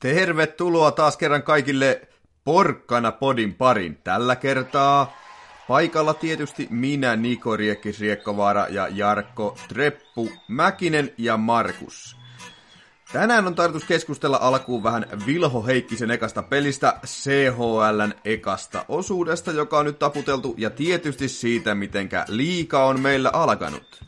Tervetuloa taas kerran kaikille Porkkana Podin parin. Tällä kertaa paikalla tietysti minä, Niko Riekkis Riekkovaara ja Jarkko Treppu Mäkinen ja Markus. Tänään on tarkoitus keskustella alkuun vähän Vilho Heikkisen ekasta pelistä, CHLn ekasta osuudesta, joka on nyt taputeltu, ja tietysti siitä, mitenkä liika on meillä alkanut.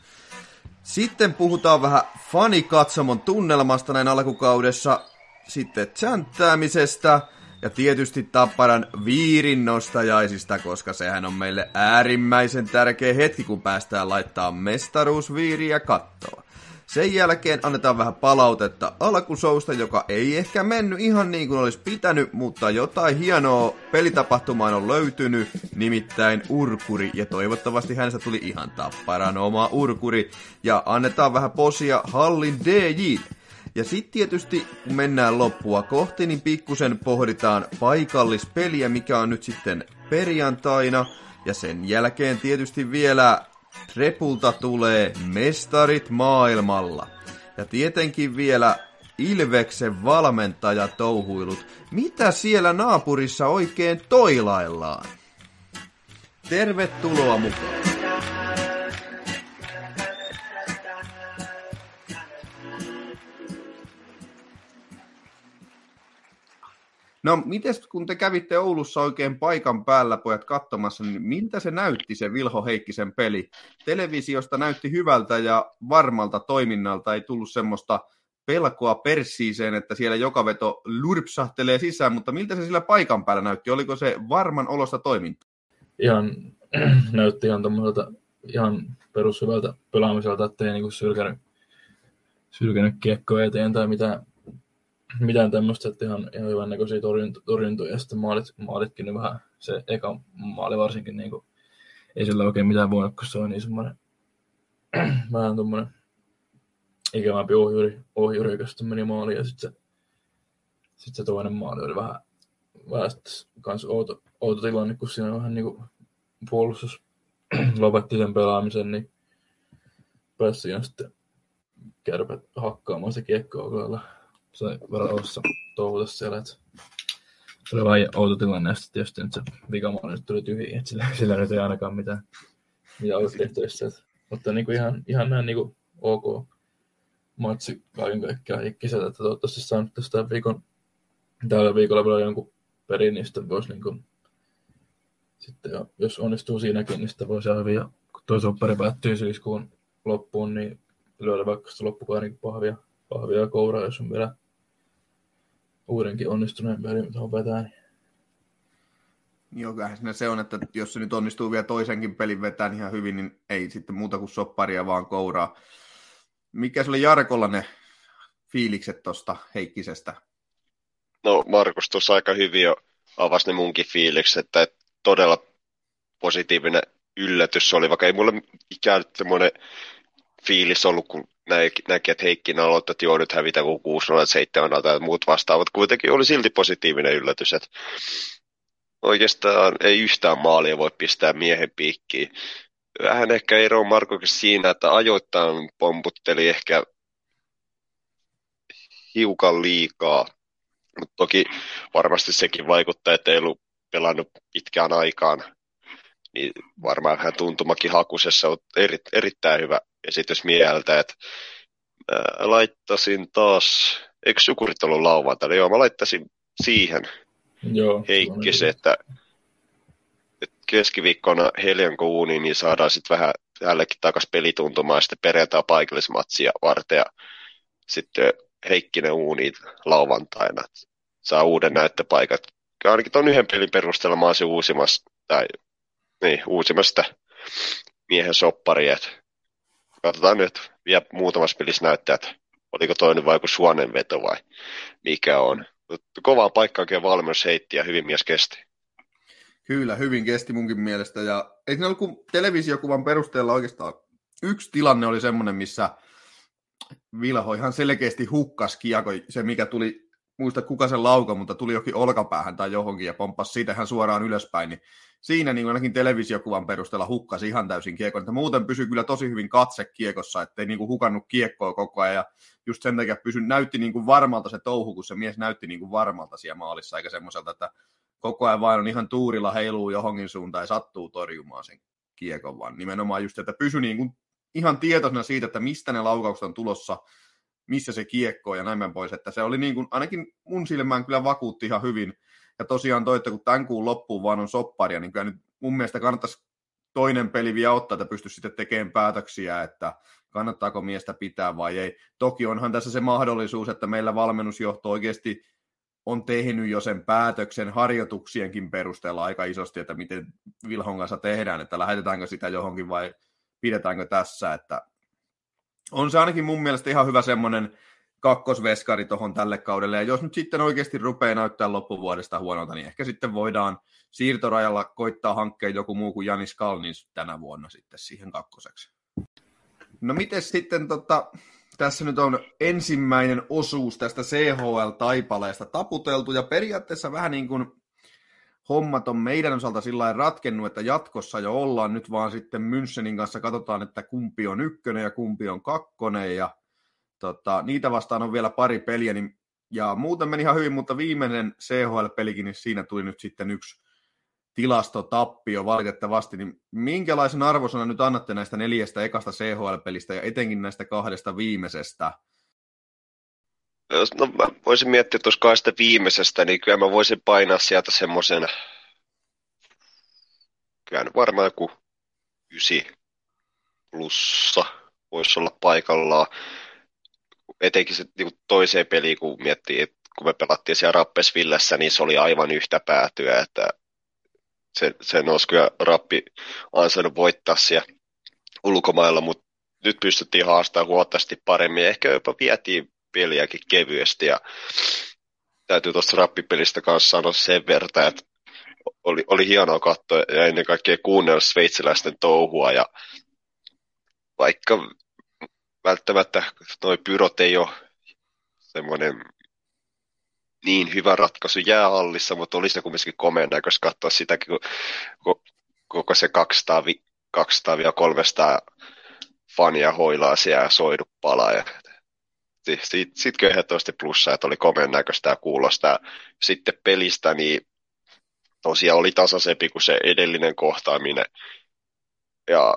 Sitten puhutaan vähän fanikatsomon tunnelmasta näin alkukaudessa, sitten chanttäämisestä ja tietysti Tapparan viirin nostajaisista, koska sehän on meille äärimmäisen tärkeä hetki, kun päästään laittaa mestaruusviiriä kattoa. Sen jälkeen annetaan vähän palautetta alkusousta, joka ei ehkä mennyt ihan niin kuin olisi pitänyt, mutta jotain hienoa pelitapahtumaan on löytynyt, nimittäin Urkuri, ja toivottavasti hänestä tuli ihan tapparan oma Urkuri, ja annetaan vähän posia Hallin DJ. Ja sitten tietysti, kun mennään loppua kohti, niin pikkusen pohditaan paikallispeliä, mikä on nyt sitten perjantaina, ja sen jälkeen tietysti vielä Repulta tulee Mestarit maailmalla. Ja tietenkin vielä Ilveksen valmentaja touhuilut. Mitä siellä naapurissa oikein toilaillaan? Tervetuloa mukaan! No, miten kun te kävitte Oulussa oikein paikan päällä, pojat, katsomassa, niin miltä se näytti se Vilho Heikkisen peli? Televisiosta näytti hyvältä ja varmalta toiminnalta, ei tullut semmoista pelkoa perssiiseen, että siellä joka veto lurpsahtelee sisään, mutta miltä se sillä paikan päällä näytti? Oliko se varman olosta toiminta? Ihan näytti ihan tommoselta ihan perushyvältä pelaamiselta, ettei niinku sylkänyt, sylkänyt kiekkoa eteen tai mitään mitään tämmöistä, että ihan, ihan hyvän näköisiä torjuntoja, torjuntoja. Ja sitten maalit, maalitkin niin vähän, se eka maali varsinkin, niin kuin, ei sillä oikein mitään voinut, kun se on niin semmoinen vähän tuommoinen ikävämpi ohjuri, ohjuri joka sitten meni maaliin ja sitten se, sit se toinen maali oli vähän, vähän kans outo, outo tilanne, kun siinä vähän niin kuin puolustus lopetti sen pelaamisen, niin pääsi sitten kärpät hakkaamaan se kiekkoa sai varaussa touhuta siellä, että se oli vähän outo tilanne, sitten tietysti nyt se vikamaali nyt tuli tyhjiä, että sillä, sillä nyt ei ainakaan mitään, mitään ollut tehtävissä. Että, mutta niin kuin ihan, ihan näin niin kuin ok matsi kaiken kaikkiaan ikkiseltä, että toivottavasti saanut tästä viikon, tällä viikolla vielä jonkun perin, niin sitten voisi niin kuin, sitten jos onnistuu siinäkin, niin sitten voisi ihan hyvin, kun tuo soppari päättyy syyskuun loppuun, niin lyödä vaikka sitä loppukauden pahvia, pahvia kouraa, jos on vielä uudenkin onnistuneen pelin tuohon vetää. Niin... Joo, kyllähän se on, että jos se nyt onnistuu vielä toisenkin pelin vetään ihan hyvin, niin ei sitten muuta kuin sopparia vaan kouraa. Mikä se oli Jarkolla ne fiilikset tuosta Heikkisestä? No Markus tuossa aika hyvin jo avasi ne munkin fiilikset, että todella positiivinen yllätys se oli, vaikka ei mulle ikään semmoinen fiilis ollut, kun näki, että Heikkinen aloitti, että joo, nyt hävitä kuin 6 7 tai muut vastaavat. Kuitenkin oli silti positiivinen yllätys, että oikeastaan ei yhtään maalia voi pistää miehen piikkiin. Vähän ehkä ero Markokin siinä, että ajoittain pomputteli ehkä hiukan liikaa, mutta toki varmasti sekin vaikuttaa, että ei ollut pelannut pitkään aikaan. Niin varmaan vähän tuntumakin hakusessa, mutta eri, erittäin hyvä esitys mieltä, että ää, laittasin taas, eikö Sukurit ollut lauantaina? Joo, mä laittasin siihen Joo, Heikkisen, että, että keskiviikkona Helianko uuni, niin saadaan sitten vähän jällekin takaisin pelituntumaan ja sitten perjantai paikallismatsia varten ja sitten Heikkinen uuni lauantaina. Saa uuden näyttöpaikat. Ainakin tuon yhden pelin perusteella mä olisin uusimassa, tai niin, uusimasta miehen soppari, että katsotaan nyt vielä muutamassa pelissä näyttää, että oliko toinen vai joku suonen veto vai mikä on. Kovaa paikkaa oikein valmennus heitti ja hyvin mies kesti. Kyllä, hyvin kesti munkin mielestä. Ja eikö ne ollut kun televisiokuvan perusteella oikeastaan yksi tilanne oli semmoinen, missä Vilho ihan selkeästi hukkas kiekko, se mikä tuli muista kuka sen lauka, mutta tuli jokin olkapäähän tai johonkin ja pomppasi siitä ihan suoraan ylöspäin, niin siinä niin ainakin televisiokuvan perusteella hukkasi ihan täysin kiekon. Että muuten pysyi kyllä tosi hyvin katse kiekossa, ettei niin kuin hukannut kiekkoa koko ajan. Ja just sen takia pysy, näytti niin kuin varmalta se touhu, kun se mies näytti niin kuin varmalta siellä maalissa, eikä semmoiselta, että koko ajan vain on ihan tuurilla heiluu johonkin suuntaan ja sattuu torjumaan sen kiekon, vaan nimenomaan just, että pysy niin kuin ihan tietoisena siitä, että mistä ne laukaukset on tulossa, missä se kiekko ja näin pois, että se oli niin kuin, ainakin mun silmään kyllä vakuutti ihan hyvin, ja tosiaan toi, että kun tämän kuun loppuun vaan on sopparia, niin kyllä nyt mun mielestä kannattaisi toinen peli vielä ottaa, että pystyisi sitten tekemään päätöksiä, että kannattaako miestä pitää vai ei. Toki onhan tässä se mahdollisuus, että meillä valmennusjohto oikeasti on tehnyt jo sen päätöksen harjoituksienkin perusteella aika isosti, että miten Vilhon kanssa tehdään, että lähetetäänkö sitä johonkin vai pidetäänkö tässä, että on se ainakin mun mielestä ihan hyvä semmoinen kakkosveskari tuohon tälle kaudelle, ja jos nyt sitten oikeasti rupeaa näyttää loppuvuodesta huonolta, niin ehkä sitten voidaan siirtorajalla koittaa hankkia joku muu kuin Janis Kalnins tänä vuonna sitten siihen kakkoseksi. No miten sitten tota, tässä nyt on ensimmäinen osuus tästä CHL-taipaleesta taputeltu, ja periaatteessa vähän niin kuin hommat on meidän osalta sillä ratkennut, että jatkossa jo ollaan nyt vaan sitten Münchenin kanssa, katsotaan, että kumpi on ykkönen ja kumpi on kakkonen, ja tota, niitä vastaan on vielä pari peliä, niin, ja muuten meni ihan hyvin, mutta viimeinen CHL-pelikin, niin siinä tuli nyt sitten yksi tilastotappio valitettavasti, niin minkälaisen arvosanan nyt annatte näistä neljästä ekasta CHL-pelistä ja etenkin näistä kahdesta viimeisestä? No mä voisin miettiä tuossa kahdesta viimeisestä, niin kyllä mä voisin painaa sieltä semmoisen, kyllä varmaan joku ysi plussa voisi olla paikallaan. Etenkin se niin toiseen peliin, kun miettii, että kun me pelattiin siellä Rappesvillessä, niin se oli aivan yhtä päätyä, että sen, sen olisi kyllä Rappi ansainnut voittaa siellä ulkomailla, mutta nyt pystyttiin haastamaan huomattavasti paremmin. Ehkä jopa vietiin peliäkin kevyesti ja täytyy tuosta rappipelistä kanssa sanoa sen verran, että oli, oli hienoa katsoa ja ennen kaikkea kuunnella sveitsiläisten touhua ja vaikka välttämättä noi pyrot ei ole semmoinen niin hyvä ratkaisu jäähallissa, mutta oli se kumminkin komeen näköistä katsoa sitä, kun koko se 200-300 fania hoilaa siellä ja soidu palaa. Ja siitä, siitä ehdottomasti plussa, että oli komeen näköistä ja kuulosta. Sitten pelistä, niin tosiaan oli tasaisempi kuin se edellinen kohtaaminen. Ja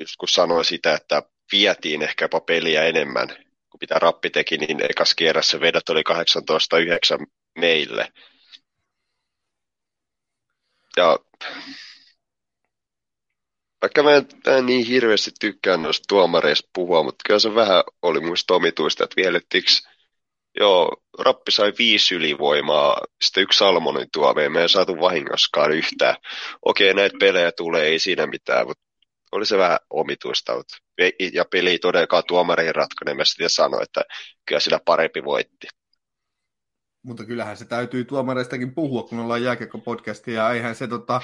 just kun sanoin sitä, että vietiin ehkä jopa peliä enemmän, kun mitä rappi teki, niin ekas kierrässä vedot oli 18-9 meille. Ja vaikka mä en, mä en niin hirveästi tykkään noista tuomareista puhua, mutta kyllä se vähän oli muista omituista, että vielettikö Joo, Rappi sai viisi ylivoimaa, sitten yksi Salmonin tuomio, me ei saatu vahingoskaan yhtään. Okei, näitä pelejä tulee, ei siinä mitään, mutta oli se vähän omituista. Ja peli ei todellakaan tuomareihin ratkainen, mä sitten sanoin, että kyllä sillä parempi voitti. Mutta kyllähän se täytyy tuomareistakin puhua, kun ollaan jääkiekko-podcastia, ja eihän se tota...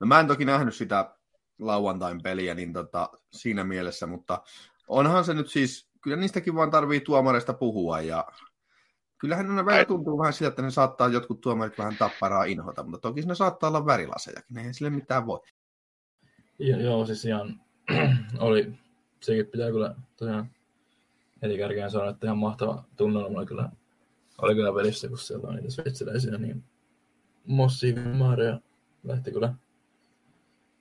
No mä en toki nähnyt sitä lauantain peliä, niin tota, siinä mielessä, mutta onhan se nyt siis, kyllä niistäkin vaan tarvii tuomareista puhua ja kyllähän ne välillä tuntuu vähän siltä, että ne saattaa jotkut tuomarit vähän tapparaa inhota, mutta toki ne saattaa olla värilasejakin, eihän sille mitään voi. Ja, joo, siis ihan oli, sekin pitää kyllä tosiaan heti kärkeen sanoa, että ihan mahtava tunnelma oli kyllä, oli kyllä pelissä, kun siellä on niitä sveitsiläisiä, niin Mossi ja lähti kyllä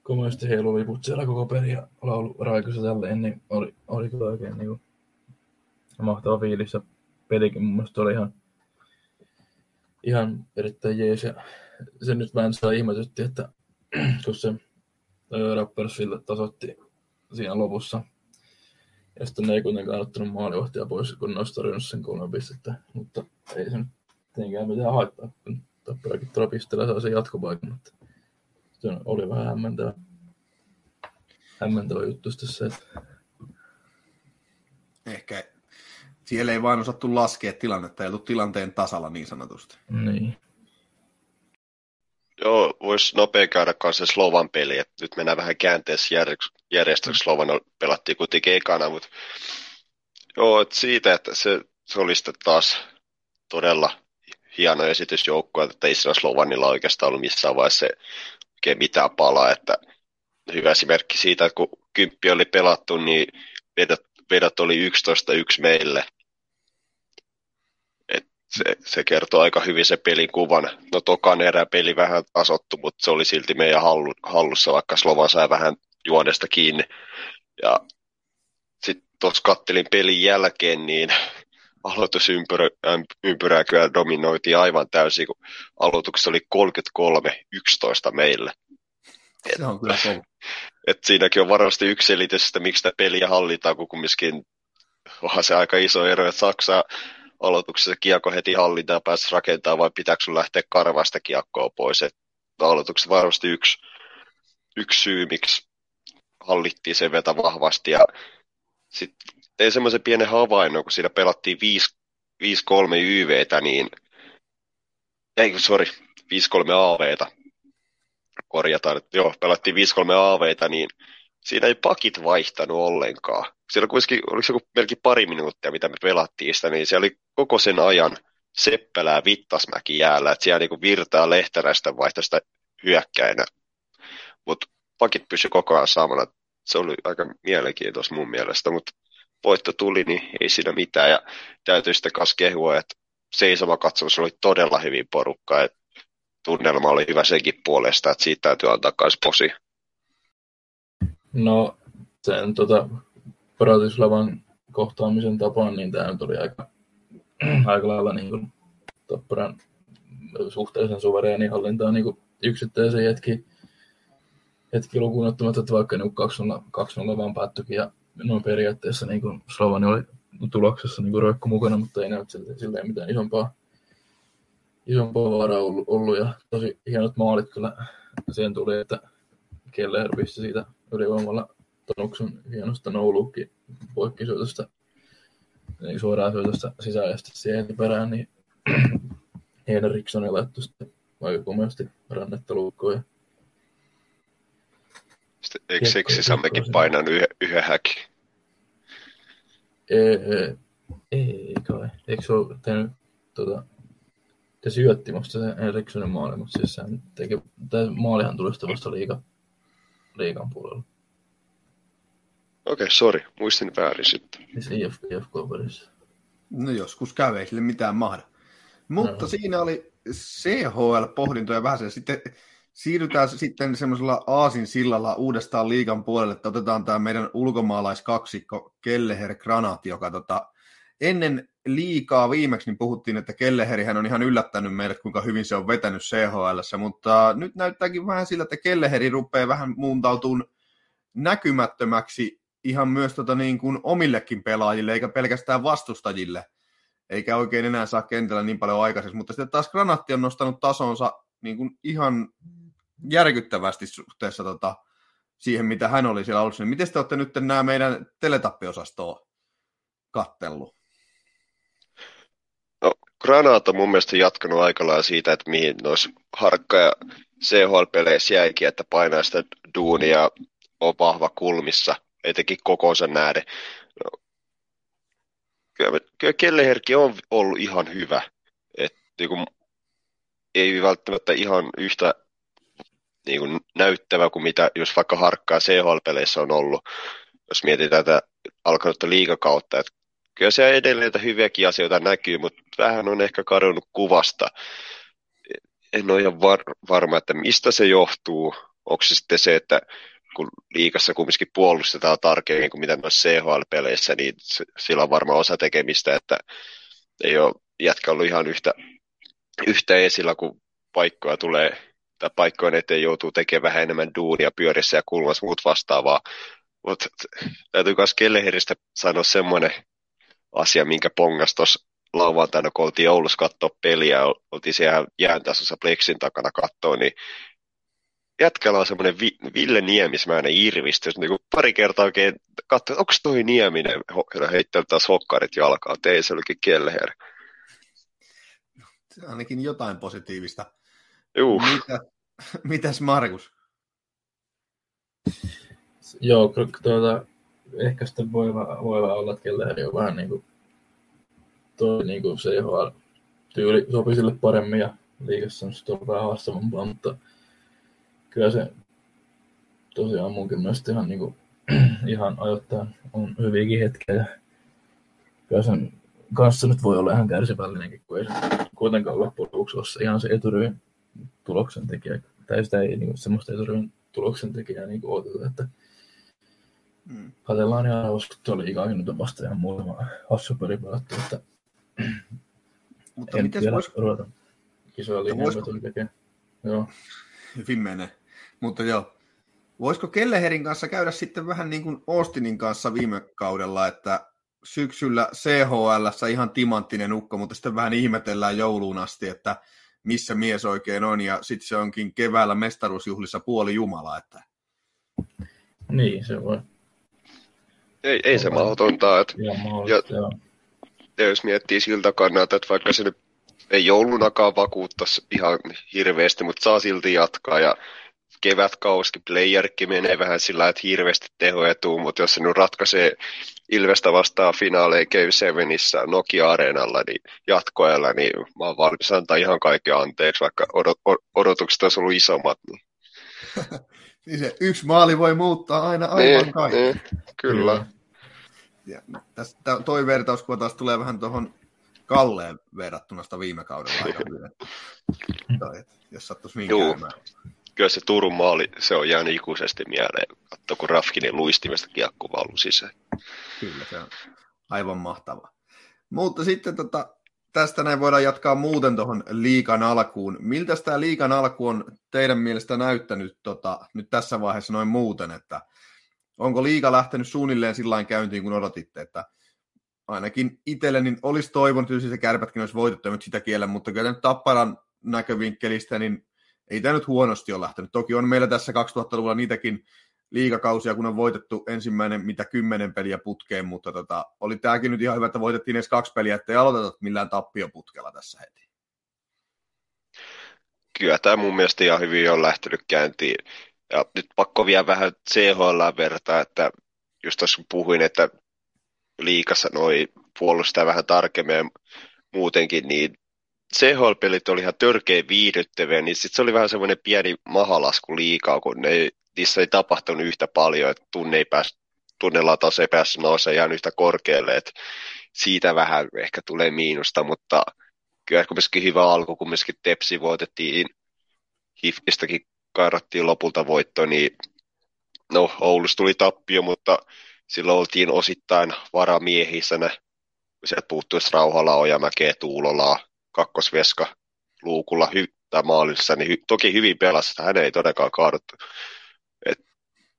komeasti heilu liput siellä koko peli ja laulu raikussa tälleen, niin oli, oli kyllä oikein niin kuin, mahtava fiilis ja pelikin mun mielestä oli ihan, ihan erittäin jees. Ja se nyt vähän saa ihmetytti, että kun se Rappersville tasotti siinä lopussa ja sitten ne ei kuitenkaan ottanut maalivahtia pois, kun ne olisi tarjonnut sen kolme pistettä, mutta ei se nyt tietenkään mitään haittaa, kun Tapparakin tuolla saa sen jatkopaikan, mutta se oli vähän hämmentävä, hämmentävä juttu tässä. Että... Ehkä siellä ei vain osattu laskea tilannetta, ei ollut tilanteen tasalla niin sanotusti. Niin. Joo, voisi nopea käydä kanssa Slovan peli. Et nyt mennään vähän käänteessä järjestyksessä. Slovan pelattiin kuitenkin ekana, mutta joo, et siitä, että se, se oli sitten taas todella hieno esitys joukkueelta, että ei siinä Slovanilla oikeastaan ollut missään vaiheessa se oikein mitään palaa, että hyvä esimerkki siitä, että kun kymppi oli pelattu, niin vedot, vedot oli 11-1 meille. Et se, se kertoo aika hyvin se pelin kuvan. No tokan erä peli vähän tasottu, mutta se oli silti meidän hallu, hallussa, vaikka Slovan sai vähän juonesta kiinni. Ja sitten tuossa kattelin pelin jälkeen, niin aloitusympyrää kyllä dominoitiin aivan täysin, kun aloituksessa oli 33-11 meille. Se on kyllä kova. Et siinäkin on varmasti yksi selitys, että miksi sitä peliä hallitaan, kun kumminkin onhan se aika iso ero, että Saksa aloituksessa kiekko heti hallintaan pääsi rakentamaan, vai pitääkö sun lähteä karvasta kiekkoa pois. Et aloituksessa varmasti yksi, yksi syy, miksi hallittiin sen vetä vahvasti. Ja sitten tein semmoisen pienen havainnon, kun siinä pelattiin 5-3 YVtä, niin ei, sorry, 5-3 AVtä, korjataan, että joo, pelattiin 5-3 AVtä, niin siinä ei pakit vaihtanut ollenkaan. Siellä kuitenkin, oliko se joku melkein pari minuuttia, mitä me pelattiin sitä, niin se oli koko sen ajan Seppälää Vittasmäki jäällä, että siellä niinku virtaa Lehtänästä vaihtoista hyökkäinä. Mutta pakit pysy koko ajan samana. Se oli aika mielenkiintoista mun mielestä, mutta voitto tuli, niin ei siinä mitään. Ja täytyy sitten myös kehua, että seisoma katsomus oli todella hyvin porukka, että tunnelma oli hyvä senkin puolesta, että siitä täytyy antaa myös posi. No, sen tota, Bratislavan kohtaamisen tapaan, niin tämä nyt oli aika, aika lailla niin kuin, Tapparan suhteellisen suvereeni hallintaa niin kuin yksittäisen hetki, hetki lukuun ottamatta, että vaikka niin 2-0 vaan päättyikin ja noin periaatteessa niin kuin Slovani oli tuloksessa niin roikku mukana, mutta ei näytä silleen mitään isompaa, isompaa vaaraa ollut, ollut, ja tosi hienot maalit kyllä siihen tuli, että Keller pisti siitä ylivoimalla Tonuksen hienosta no-lookin poikkisyötöstä, niin suoraan syötöstä sisäisesti siihen perään, niin Henriksson laittoi sitten aika rannetta eikö seksisammekin painan yhden, yhden häkin? Ei, ei, ei kai. Eikö se ole tehnyt tota, se syötti musta se Erikssonin maali, mutta siis sehän teki, tämä maalihan tuli sitten vasta liiga, liigan puolella. Okei, okay, sorry, muistin väärin sitten. Siis IF, IFK-pelissä. No joskus käy, ei sille mitään mahda. Mutta no. siinä oli CHL-pohdintoja vähän se. Sitten siirrytään sitten semmoisella Aasin sillalla uudestaan liigan puolelle, että otetaan tämä meidän ulkomaalaiskaksikko Kelleher Granat, joka tota, ennen liikaa viimeksi niin puhuttiin, että Kelleherihän on ihan yllättänyt meidät, kuinka hyvin se on vetänyt CHL, mutta nyt näyttääkin vähän sillä, että Kelleheri rupeaa vähän muuntautumaan näkymättömäksi ihan myös tota niin kuin omillekin pelaajille, eikä pelkästään vastustajille, eikä oikein enää saa kentällä niin paljon aikaiseksi, mutta sitten taas Granatti on nostanut tasonsa niin kuin ihan järkyttävästi suhteessa tota, siihen, mitä hän oli siellä alussa. Miten te olette nyt nämä meidän teletappiosastoa kattellut? No, Granat on mun mielestä jatkanut aika lailla siitä, että mihin noissa harkka- ja CHL-peleissä jäikin, että painaa sitä duunia, on vahva kulmissa, etenkin kokoonsa nähden. No, kyllä, kyllä Kelleherki on ollut ihan hyvä. Et, niin kuin, ei välttämättä ihan yhtä niin kuin näyttävä kuin mitä jos vaikka harkkaa CHL-peleissä on ollut, jos mietitään tätä alkanutta liikakautta. Että kyllä siellä edelleen hyviäkin asioita näkyy, mutta vähän on ehkä kadonnut kuvasta. En ole ihan var- varma, että mistä se johtuu. Onko se sitten se, että kun liikassa kumminkin puolustetaan tarkemmin kuin mitä noissa CHL-peleissä, niin sillä on varmaan osa tekemistä, että ei ole jätkä ollut ihan yhtä, yhtä esillä, kun paikkoja tulee tai paikkojen eteen joutuu tekemään vähän enemmän duunia pyörissä ja kulmassa muut vastaavaa. Mutta täytyy myös Kelleheristä sanoa semmoinen asia, minkä pongas tuossa lauantaina, kun oltiin Oulussa katsoa peliä, oltiin siellä jään tasossa Plexin takana katsoa, niin jätkällä on semmoinen vi, Ville Niemismäinen irvistys, niin pari kertaa oikein katsoin, onko toi Nieminen heittänyt taas hokkarit jalkaan, ei se olikin Kelleher. Ainakin jotain positiivista Juu. Mitä, mitäs Markus? Joo, tuota, ehkä sitten voi, voi olla, että Kelleri on vähän niin kuin, toi niin kuin CHL, tyyli sopi sille paremmin ja liikassa on sitten vähän haastavampaa, mutta kyllä se tosiaan munkin mielestä ihan, niin kuin, ihan ajoittain on hyviäkin hetkiä. Ja kyllä sen kanssa nyt voi olla ihan kärsivällinenkin, kun ei se kuitenkaan loppujen lopuksi ole ihan se eturyvin tuloksen tekijä. Tai sitä ei niin kuin, semmoista eturyvin tuloksen tekijää niin odoteta, että mm. katsellaan ihan uskottua liikaa nyt on vasta ihan muutama hassu peli pelattu, että mutta en tiedä vois... ruveta kisoja linjanvetoja tekemään. Joo. Hyvin menee. Mutta joo, voisiko Kelleherin kanssa käydä sitten vähän niin kuin Austinin kanssa viime kaudella, että syksyllä CHL ihan timanttinen ukko, mutta sitten vähän ihmetellään jouluun asti, että missä mies oikein on, ja sitten se onkin keväällä mestaruusjuhlissa puoli jumala. Että... Niin, se voi. Ei, ei se mahdotonta. Että... Ja, ja jos miettii siltä kannalta, että vaikka se nyt ei joulunakaan vakuuttaisi ihan hirveästi, mutta saa silti jatkaa ja kevätkauskin playerkki menee vähän sillä että hirveästi tehoja tuu, mutta jos se nyt ratkaisee Ilvestä vastaan finaaleja Game 7 Nokia-areenalla niin jatkoajalla, niin mä oon valmis antaa ihan kaiken anteeksi, vaikka odot- odotukset olisi ollut isommat. Niin. niin se yksi maali voi muuttaa aina aivan niin, kaikki. Niin, kyllä. Ja tästä, toi vertauskuva taas tulee vähän tuohon Kalleen verrattuna sitä viime kaudella aika hyvin. jos sattuisi niin käymään. Kyllä se Turun maali, se on jäänyt ikuisesti mieleen. Katso, kun Rafkinin luistimesta kiekko valuu sisään. Kyllä, se on aivan mahtava. Mutta sitten tota, tästä näin voidaan jatkaa muuten tuohon liikan alkuun. Miltä tämä liikan alku on teidän mielestä näyttänyt tota, nyt tässä vaiheessa noin muuten, että onko liiga lähtenyt suunnilleen sillä käyntiin, kun odotitte, että ainakin itselleni olisi toivonut, että se kärpätkin olisi voitettu, nyt sitä kielen, mutta kyllä nyt Tapparan näkövinkkelistä, niin ei tämä nyt huonosti ole lähtenyt. Toki on meillä tässä 2000-luvulla niitäkin liigakausia, kun on voitettu ensimmäinen mitä kymmenen peliä putkeen, mutta tota, oli tämäkin nyt ihan hyvä, että voitettiin edes kaksi peliä, ettei aloiteta millään tappioputkella tässä heti. Kyllä tämä mun mielestä ihan hyvin on lähtenyt käyntiin. Ja nyt pakko vielä vähän CHL vertaa, että just tuossa puhuin, että liikassa noi puolustaa vähän tarkemmin muutenkin, niin CHL-pelit oli ihan törkeä viihdyttäviä, niin sitten se oli vähän semmoinen pieni mahalasku liikaa, kun ne, niissä ei tapahtunut yhtä paljon, että tunne ei pääs, tunnelataso ei päässyt nousemaan ihan yhtä korkealle, että siitä vähän ehkä tulee miinusta, mutta kyllä kumminkin hyvä alku, kun myöskin Tepsi voitettiin, Hifkistäkin kairattiin lopulta voitto, niin no Oulussa tuli tappio, mutta silloin oltiin osittain varamiehissä, sieltä puuttuisi Rauhala, Ojamäkeä, Tuulolaa, kakkosveska luukulla hy- tai maalissa, niin hy- toki hyvin pelasi, hän ei todellakaan kaaduttu.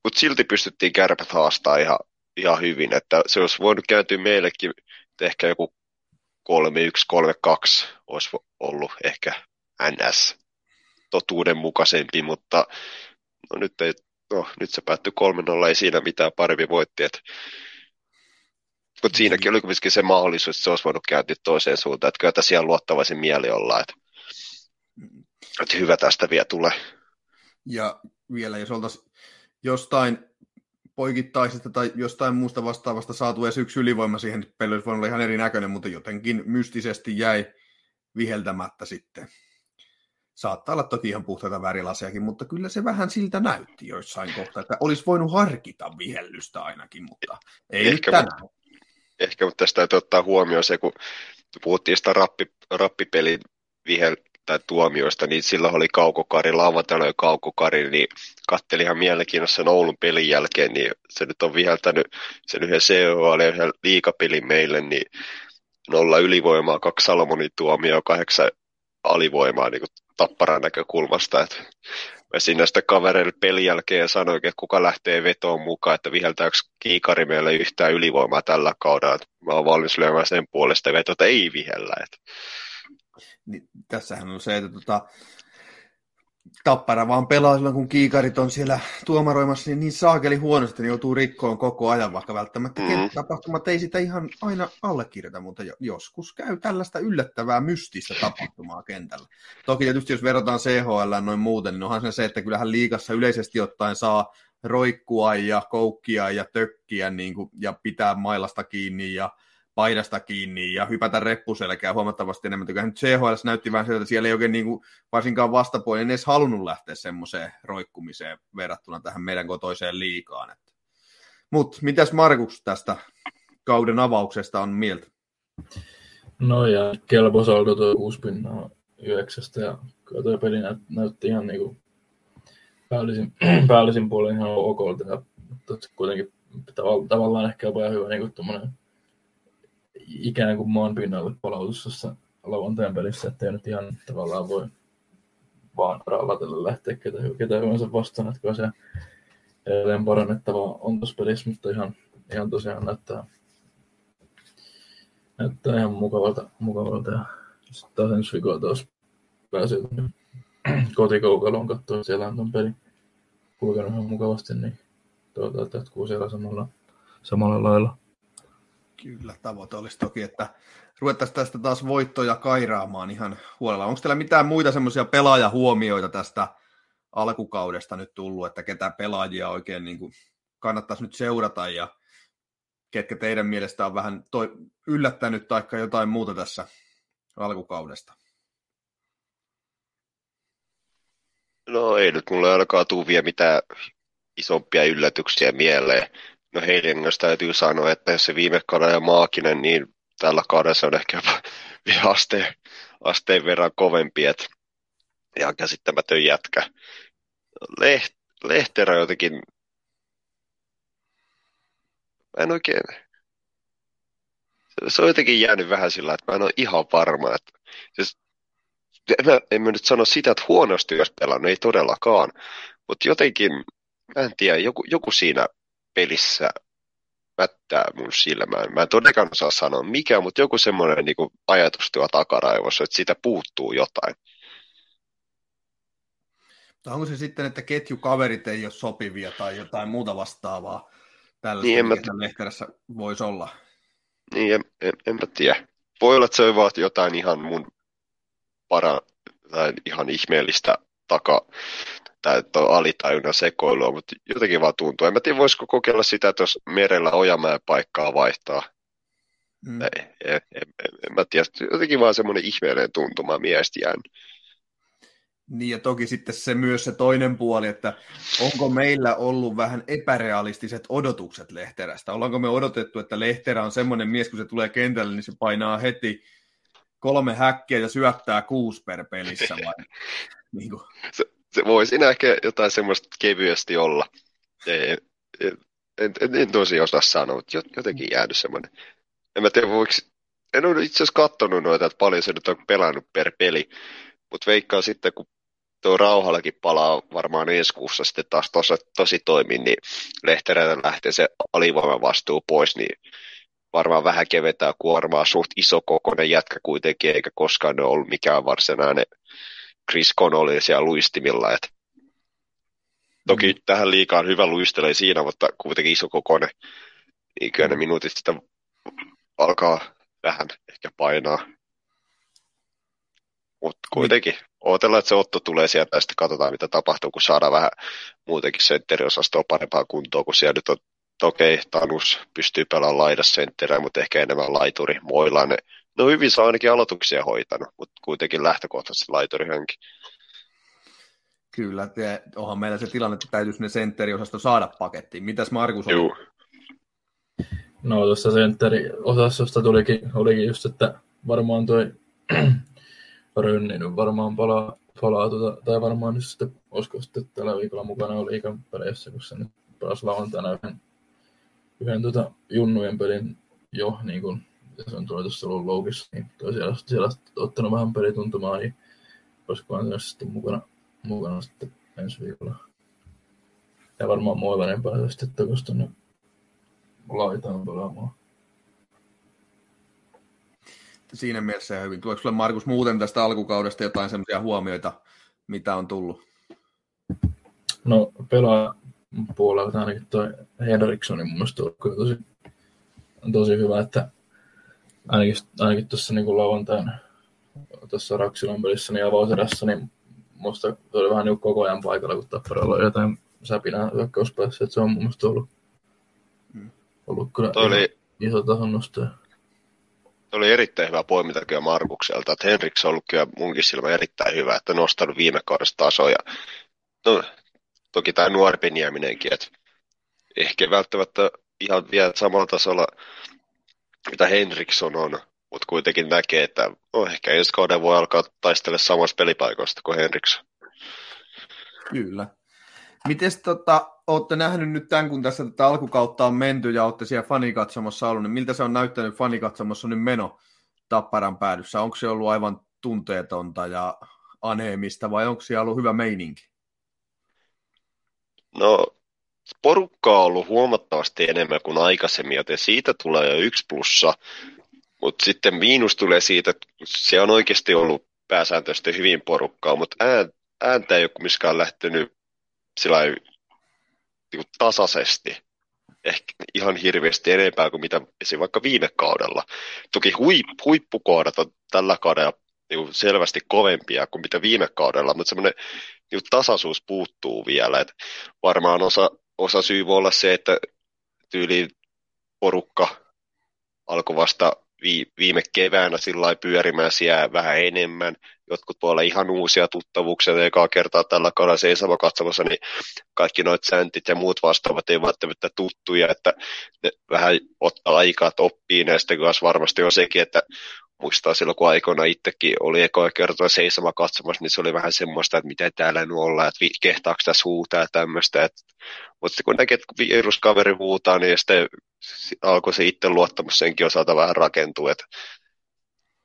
Mutta silti pystyttiin kärpät haastaa ihan, ihan hyvin, että se olisi voinut kääntyä meillekin, ehkä joku 3-1-3-2 olisi ollut ehkä NS totuudenmukaisempi, mutta no nyt, ei, no, nyt se päättyi 3-0, ei siinä mitään parempi voitti, että mutta siinäkin oli kuitenkin se mahdollisuus, että se olisi voinut kääntyä toiseen suuntaan, että kyllä tässä ihan luottavaisin mieli ollaan, että, että hyvä tästä vielä tulee. Ja vielä, jos oltaisiin jostain poikittaisesta tai jostain muusta vastaavasta saatu edes yksi ylivoima siihen peliin, olisi voinut olla ihan erinäköinen, mutta jotenkin mystisesti jäi viheltämättä sitten. Saattaa olla toki ihan puhtaita värilasiakin, mutta kyllä se vähän siltä näytti joissain kohtaa, että olisi voinut harkita vihellystä ainakin, mutta ei Ehkä, nyt tänään ehkä mutta tästä täytyy ottaa huomioon se, kun puhuttiin sitä rappi, rappipelin vihel, tai tuomioista, niin silloin oli kaukokari, lauantaina kaukokari, niin kattelin ihan mielenkiinnossa sen Oulun pelin jälkeen, niin se nyt on viheltänyt sen yhden CHL ja yhden liikapelin meille, niin nolla ylivoimaa, kaksi Salomonin tuomioa, kahdeksan alivoimaa niin tapparan näkökulmasta. Että mä siinä sitä kavereille pelin jälkeen sanoin, että kuka lähtee vetoon mukaan, että viheltääkö kiikari meille yhtään ylivoimaa tällä kaudella. Mä oon valmis lyömään sen puolesta vetoa, että ei vihellä. Niin, tässähän on se, että tota, Tappara vaan pelaa silloin, kun kiikarit on siellä tuomaroimassa niin, niin saakeli huonosti, että ne joutuu rikkoon koko ajan, vaikka välttämättä mm. tapahtumat ei sitä ihan aina allekirjoita, mutta joskus käy tällaista yllättävää mystistä tapahtumaa kentällä. Toki tietysti jos verrataan CHL noin muuten, niin onhan se se, että kyllähän liikassa yleisesti ottaen saa roikkua ja koukkia ja tökkiä niin kuin, ja pitää mailasta kiinni ja paidasta kiinni ja hypätä reppuselkää huomattavasti enemmän. Kyllähän CHL näytti vähän sieltä että siellä ei oikein niin kuin, varsinkaan vastapuolen edes halunnut lähteä semmoiseen roikkumiseen verrattuna tähän meidän kotoiseen liikaan. Mutta mitäs Markus tästä kauden avauksesta on mieltä? No ja kelpo saldo tuo kuusi pinnaa yhdeksästä ja kyllä tuo peli näyt, näytti ihan niin kuin päällisin, päällisin puolen ihan okolta ja kuitenkin tavallaan ehkä jopa hyvä niin kuin ikään kuin maan pinnalle palautussa lauantain pelissä, ettei nyt ihan tavallaan voi vaan rallatella lähteä ketä, ketä hyvänsä vastaan, että se edelleen parannettavaa on tuossa pelissä, mutta ihan, ihan tosiaan näyttää, näyttää ihan mukavalta, mukavalta ja sitten taas ensi viikolla taas pääsee kotikoukaloon katsoa, siellä on tuon peli kulkenut ihan mukavasti, niin toivotaan, että jatkuu siellä samalla, samalla lailla. Kyllä, tavoite olisi toki, että ruvettaisiin tästä taas voittoja kairaamaan ihan huolella. Onko teillä mitään muita semmoisia pelaajahuomioita tästä alkukaudesta nyt tullut, että ketä pelaajia oikein niin kuin kannattaisi nyt seurata ja ketkä teidän mielestä on vähän toi yllättänyt tai jotain muuta tässä alkukaudesta? No ei nyt mulle alkaa tuu vielä mitään isompia yllätyksiä mieleen. No Heidingöstä täytyy sanoa, että jos se viime kaudella maakinen, niin tällä kaudella se on ehkä jopa vielä asteen, asteen verran kovempi, että ihan käsittämätön jätkä. Leht, Lehterä jotenkin, mä en oikein, se on jotenkin jäänyt vähän sillä, että mä en ole ihan varma, että siis, en, mä, en mä nyt sano sitä, että huonosti olisi pelannut, ei todellakaan, mutta jotenkin, mä en tiedä, joku, joku siinä pelissä mättää mun silmään. Mä en todellakaan osaa sanoa mikä, mutta joku semmoinen niin ajatus tuo takaraivossa, että siitä puuttuu jotain. Tai onko se sitten, että ketjukaverit ei ole sopivia tai jotain muuta vastaavaa tällä niin, mikä mä... lehterässä voisi olla? Niin, en, en, en mä tiedä. Voi olla, että se vaatii jotain ihan mun para, tai ihan ihmeellistä takaa? väittää, että on alitajunnan sekoilua, mutta jotenkin vaan tuntuu. En mä tiedä, voisiko kokeilla sitä, että jos merellä Ojamäen paikkaa vaihtaa. Mm. En, en, en, en mä tiedä, jotenkin vaan semmoinen ihmeellinen tuntuma miestä jäänyt. Niin ja toki sitten se myös se toinen puoli, että onko meillä ollut vähän epärealistiset odotukset Lehterästä? Ollaanko me odotettu, että Lehterä on semmoinen mies, kun se tulee kentälle, niin se painaa heti kolme häkkiä ja syöttää kuusi per pelissä vai? niin kuin. Se, voi siinä ehkä jotain semmoista kevyesti olla. En, en, en, en tosi osaa sanoa, mutta jotenkin jäänyt semmoinen. En mä tiedä, voiko... En ole itse asiassa katsonut noita, että paljon se nyt on pelannut per peli, mutta veikkaan sitten, kun tuo rauhallakin palaa varmaan ensi kuussa sitten taas tossa, tosi toimii, niin lehtereiltä lähtee se alivoiman vastuu pois, niin varmaan vähän kevetää kuormaa, suht iso kokoinen jätkä kuitenkin, eikä koskaan ole ollut mikään varsinainen Chris Connolly siellä luistimilla. Et toki mm. tähän liikaan hyvä luistelee siinä, mutta kuitenkin iso kokoinen. Niin kyllä ne mm. minuutit sitä alkaa vähän ehkä painaa. Mutta niin. kuitenkin, mm. odotellaan, että se Otto tulee sieltä ja sitten katsotaan, mitä tapahtuu, kun saadaan vähän muutenkin sentteriosastoa parempaa kuntoa, kun siellä nyt on okei, okay, Tanus pystyy pelaamaan laidassa sentterä, mutta ehkä enemmän laituri. Moilainen no hyvin saa ainakin aloituksia hoitanut, mutta kuitenkin lähtökohtaisesti laiturihanki. Kyllä, ja onhan meillä se tilanne, että täytyisi ne sentteriosasto saada pakettiin. Mitäs Markus on? Juu. No tuossa sentteriosastosta tulikin, olikin just, että varmaan toi Rönninen varmaan palaa, palaa tuota, tai varmaan nyt sitten, olisiko sitten tällä viikolla mukana oli ikan kun se nyt pelasi lauantaina yhden, yhden tuota, junnujen pelin jo niin kuin se on tuolla ollut loukissa, niin siellä, siellä ottanut vähän pelituntumaa, niin olisikohan se sitten mukana, mukana sitten ensi viikolla. Ja varmaan Moilanen pääsee sitten takas tuonne laitaan pelaamaan. Siinä mielessä ihan hyvin. Tuleeko sinulle Markus muuten tästä alkukaudesta jotain sellaisia huomioita, mitä on tullut? No pelaa puolella ainakin tuo Henrikssonin mun mielestä on tosi, tosi hyvä, että ainakin, ainakin tuossa niin lauantaina tuossa Raksilan pelissä niin avauserässä, niin musta se oli vähän niin koko ajan paikalla, kun Tapparalla oli jotain säpinää hyökkäyspäässä, että se on mun mielestä ollut, mm. ollut kyllä Toi oli, iso tason nostaja. oli erittäin hyvä poiminta kyllä Markukselta, että Henriks on ollut kyllä munkin silmä erittäin hyvä, että nostanut viime kaudesta tasoja. No, toki tämä nuorempi nieminenkin, että ehkä välttämättä ihan vielä samalla tasolla mitä Henriksson on, mutta kuitenkin näkee, että no, ehkä ensi kauden voi alkaa taistella samassa pelipaikoista kuin Henriksson. Kyllä. Miten tota, olette nähnyt nyt tämän, kun tässä tätä alkukautta on menty ja olette siellä fanikatsomossa ollut, niin miltä se on näyttänyt fanikatsomossa nyt meno Tapparan päädyssä? Onko se ollut aivan tunteetonta ja aneemista vai onko siellä ollut hyvä meininki? No, porukkaa on ollut huomattavasti enemmän kuin aikaisemmin, joten siitä tulee jo yksi plussa. Mutta sitten miinus tulee siitä, että se on oikeasti ollut pääsääntöisesti hyvin porukkaa, mutta ääntä ei ole kumminkaan lähtenyt sillä niin tasaisesti ehkä ihan hirveästi enempää kuin mitä esim. vaikka viime kaudella. Toki huip, huippukohdat on tällä kaudella niin selvästi kovempia kuin mitä viime kaudella, mutta semmoinen niin tasaisuus puuttuu vielä. Et varmaan osa, osa syy voi olla se, että tyyli porukka alkoi vasta viime keväänä sillä pyörimään siellä vähän enemmän. Jotkut voi olla ihan uusia tuttavuuksia, ekaa kertaa tällä kaudella seisoma katsomassa, niin kaikki noit säntit ja muut vastaavat ei välttämättä tuttuja, että ne vähän ottaa aikaa, että oppii näistä kanssa varmasti on sekin, että muistaa silloin, kun aikoina itsekin oli ekoja kertoa seisoma katsomassa, niin se oli vähän semmoista, että miten täällä nyt ollaan, että kehtaako tässä huutaa ja tämmöistä. Että, mutta sitten kun näkee, että viruskaveri huutaa, niin sitten alkoi se itse luottamus senkin osalta vähän rakentua, että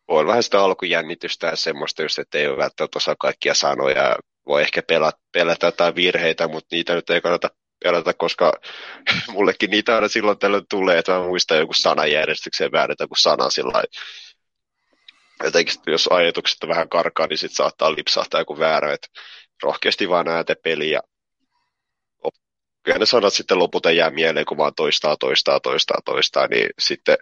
voi vähän sitä alkujännitystä ja semmoista just, että ei ole välttämättä osaa kaikkia sanoja, voi ehkä pelata, pelätä jotain virheitä, mutta niitä nyt ei kannata pelata, koska mullekin niitä aina silloin tällöin tulee, että mä muistan joku sanajärjestykseen väärätä kuin sana sillä jotenkin jos ajatukset vähän karkaa, niin sitten saattaa lipsahtaa joku väärä, että rohkeasti vaan näette peliä. Kyllä ne sanat sitten lopulta jää mieleen, kun vaan toistaa, toistaa, toistaa, toistaa, niin sitten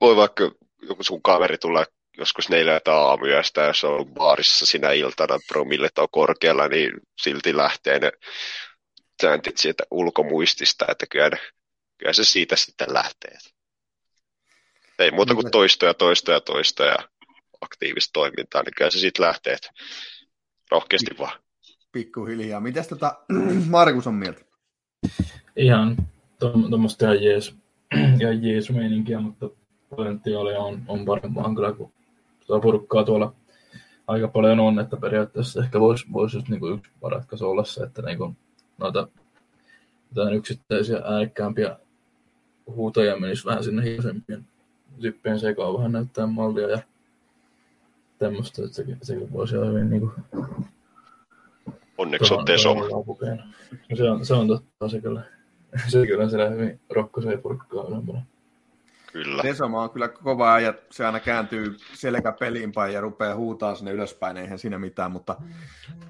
voi vaikka joku sun kaveri tulla joskus neljältä aamuyöstä, jos on baarissa sinä iltana, promillet on korkealla, niin silti lähtee ne sääntit siitä ulkomuistista, että kyllä, kyllä se siitä sitten lähtee. Ei muuta kuin toistoja, toistoja, toistoja ja aktiivista toimintaa, niin kyllä se sitten lähtee, että rohkeasti vaan. Pikkuhiljaa. Mitäs tota Markus on mieltä? Ihan tuommoista ihan jees, ihan jees meininkiä, mutta potentiaalia on, on parempaan kyllä, kun tuota porukkaa tuolla aika paljon on, että periaatteessa ehkä voisi vois just niinku yksi ratkaisu olla se, että niinku noita jotain yksittäisiä äänekkäämpiä huutoja menisi vähän sinne hiljaisemmin zippien sekaan vähän näyttää mallia ja tämmöistä, että sekin, sekin voisi olla hyvin niin kuin, Onneksi on Teso. No se on, se on totta, se kyllä, se kyllä siellä hyvin rokkoseen purkkaa ylempänä. Kyllä. Tesoma on kyllä kova ja se aina kääntyy selkä peliin päin ja rupeaa huutaa sinne ylöspäin, eihän siinä mitään, mutta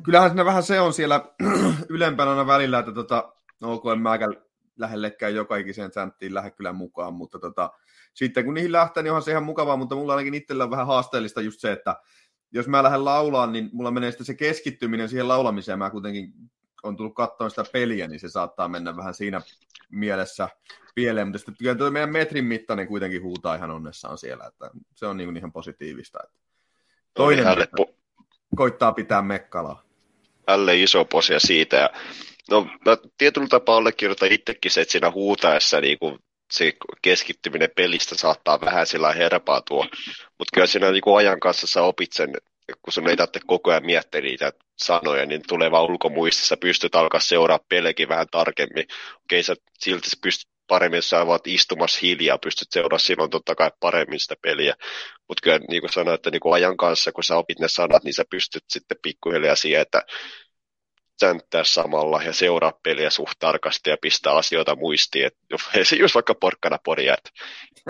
kyllähän siinä vähän se on siellä ylempänä aina välillä, että tota, no ok, en mäkään lähellekään joka ikiseen sänttiin lähde kyllä mukaan, mutta tota, sitten kun niihin lähtee, niin onhan se ihan mukavaa, mutta mulla ainakin itsellä on vähän haasteellista just se, että jos mä lähden laulaan, niin mulla menee sitten se keskittyminen siihen laulamiseen, mä kuitenkin on tullut katsoa sitä peliä, niin se saattaa mennä vähän siinä mielessä pieleen, mutta sitten kyllä tuo meidän metrin mittainen kuitenkin huutaa ihan onnessaan siellä, että se on niin ihan positiivista. Että toinen po- koittaa pitää mekkalaa. Älle iso posia siitä, ja no mä tietyllä tapaa allekirjoitan itsekin se, että siinä huutaessa niin kuin se keskittyminen pelistä saattaa vähän sillä herpaatua, mutta kyllä siinä niin kuin ajan kanssa sä opit sen, kun sun ei tarvitse koko ajan miettiä niitä sanoja, niin tulee vaan ulkomuistissa, pystyt alkaa seuraa pelejäkin vähän tarkemmin. Okei, sä silti sä pystyt paremmin, jos sä oot istumassa hiljaa, pystyt seuraamaan silloin totta kai paremmin sitä peliä. Mutta kyllä niin kuin sanoin, että niin kuin ajan kanssa, kun sä opit ne sanat, niin sä pystyt sitten pikkuhiljaa siihen, että sänttää samalla ja seuraa peliä suht tarkasti ja pistää asioita muistiin. Et, ei se just vaikka porkkana poria, että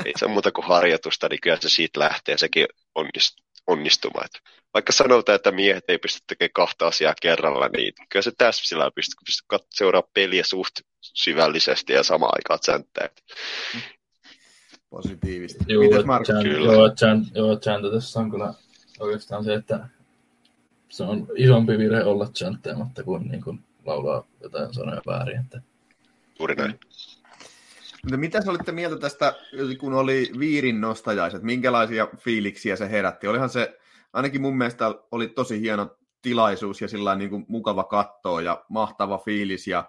ei se muuta kuin harjoitusta, niin kyllä se siitä lähtee sekin onnist, onnistumaan. Et vaikka sanotaan, että miehet ei pysty tekemään kahta asiaa kerralla, niin kyllä se tässä sillä pystyy, pystyy seuraamaan peliä suht syvällisesti ja samaan aikaan sänttää. Positiivista. Joo, Mites Marko? Joo, joo, tässä on kyllä oikeastaan se, että se on isompi virhe olla chantteematta kuin, niin kuin laulaa jotain sanoja väärin. Että... Juuri näin. Mutta mitä sä olitte mieltä tästä, kun oli Viirin nostajaiset, minkälaisia fiiliksiä se herätti? Olihan se, ainakin mun mielestä oli tosi hieno tilaisuus ja sillä niin kuin mukava kattoa ja mahtava fiilis ja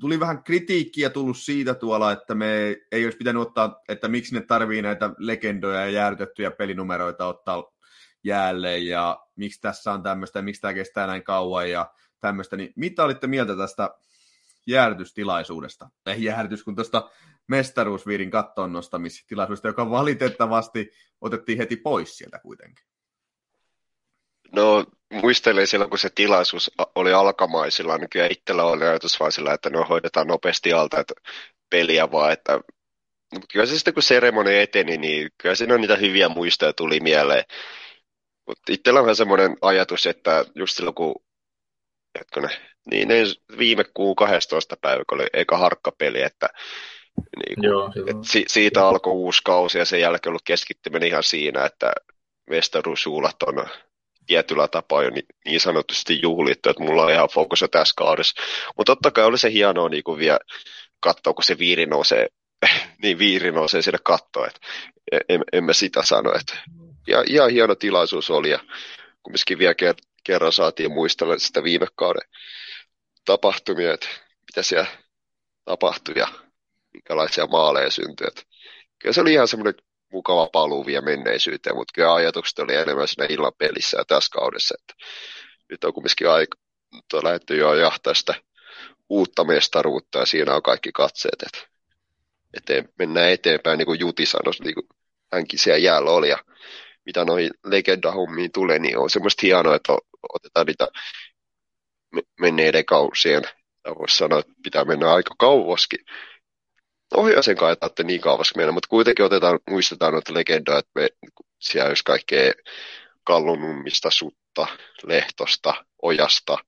tuli vähän kritiikkiä tullut siitä tuolla, että me ei olisi pitänyt ottaa, että miksi ne tarvii näitä legendoja ja jäädytettyjä pelinumeroita ottaa jäälle ja miksi tässä on tämmöistä miksi tämä kestää näin kauan ja tämmöistä, niin mitä olitte mieltä tästä jäädytystilaisuudesta? Ei jäädytys, kun tuosta mestaruusviirin kattoon nostamistilaisuudesta, joka valitettavasti otettiin heti pois sieltä kuitenkin. No muistelen silloin, kun se tilaisuus oli alkamaisilla, niin kyllä itsellä oli ajatus vaan sillä, että no hoidetaan nopeasti alta että peliä vaan, että mutta kyllä se sitten kun seremonia eteni, niin kyllä siinä on niitä hyviä muistoja tuli mieleen. Mutta itsellä on vähän semmoinen ajatus, että just silloin kun hetkone, niin viime kuun 12. päivä, kun oli eka harkkapeli, että niin kuin, Joo, et si, siitä alkoi uusi kausi ja sen jälkeen ollut keskittyminen ihan siinä, että mestaruusjuhlat on tietyllä tapaa jo niin, niin sanotusti juhlittu, että mulla on ihan fokus jo tässä kaudessa. Mutta totta kai oli se hienoa niin kuin vielä katsoa, kun se viiri nousee, niin viiri nousee sinne kattoon, että en, en mä sitä sano, että ja, ihan hieno tilaisuus oli ja kumminkin vielä ker- kerran saatiin muistella sitä viime kauden tapahtumia, että mitä siellä tapahtui ja minkälaisia maaleja syntyi. Että kyllä se oli ihan semmoinen mukava paluu vielä menneisyyteen, mutta kyllä ajatukset oli enemmän siinä illan pelissä ja tässä kaudessa, että nyt on kumminkin aika, on lähdetty jo jahtaa sitä uutta mestaruutta ja siinä on kaikki katseet, että eteen, mennään eteenpäin, niin kuin Juti sanoi, niin kuin hänkin siellä jäällä oli ja mitä noihin legendahommiin tulee, niin on semmoista hienoa, että otetaan niitä menneiden kausien, voisi sanoa, että pitää mennä aika kauaskin Ohjaisen kai ei niin kauas mennä, mutta kuitenkin otetaan, muistetaan noita legendoja, että me, siellä olisi kaikkea Kallunummista, Sutta, Lehtosta, Ojasta,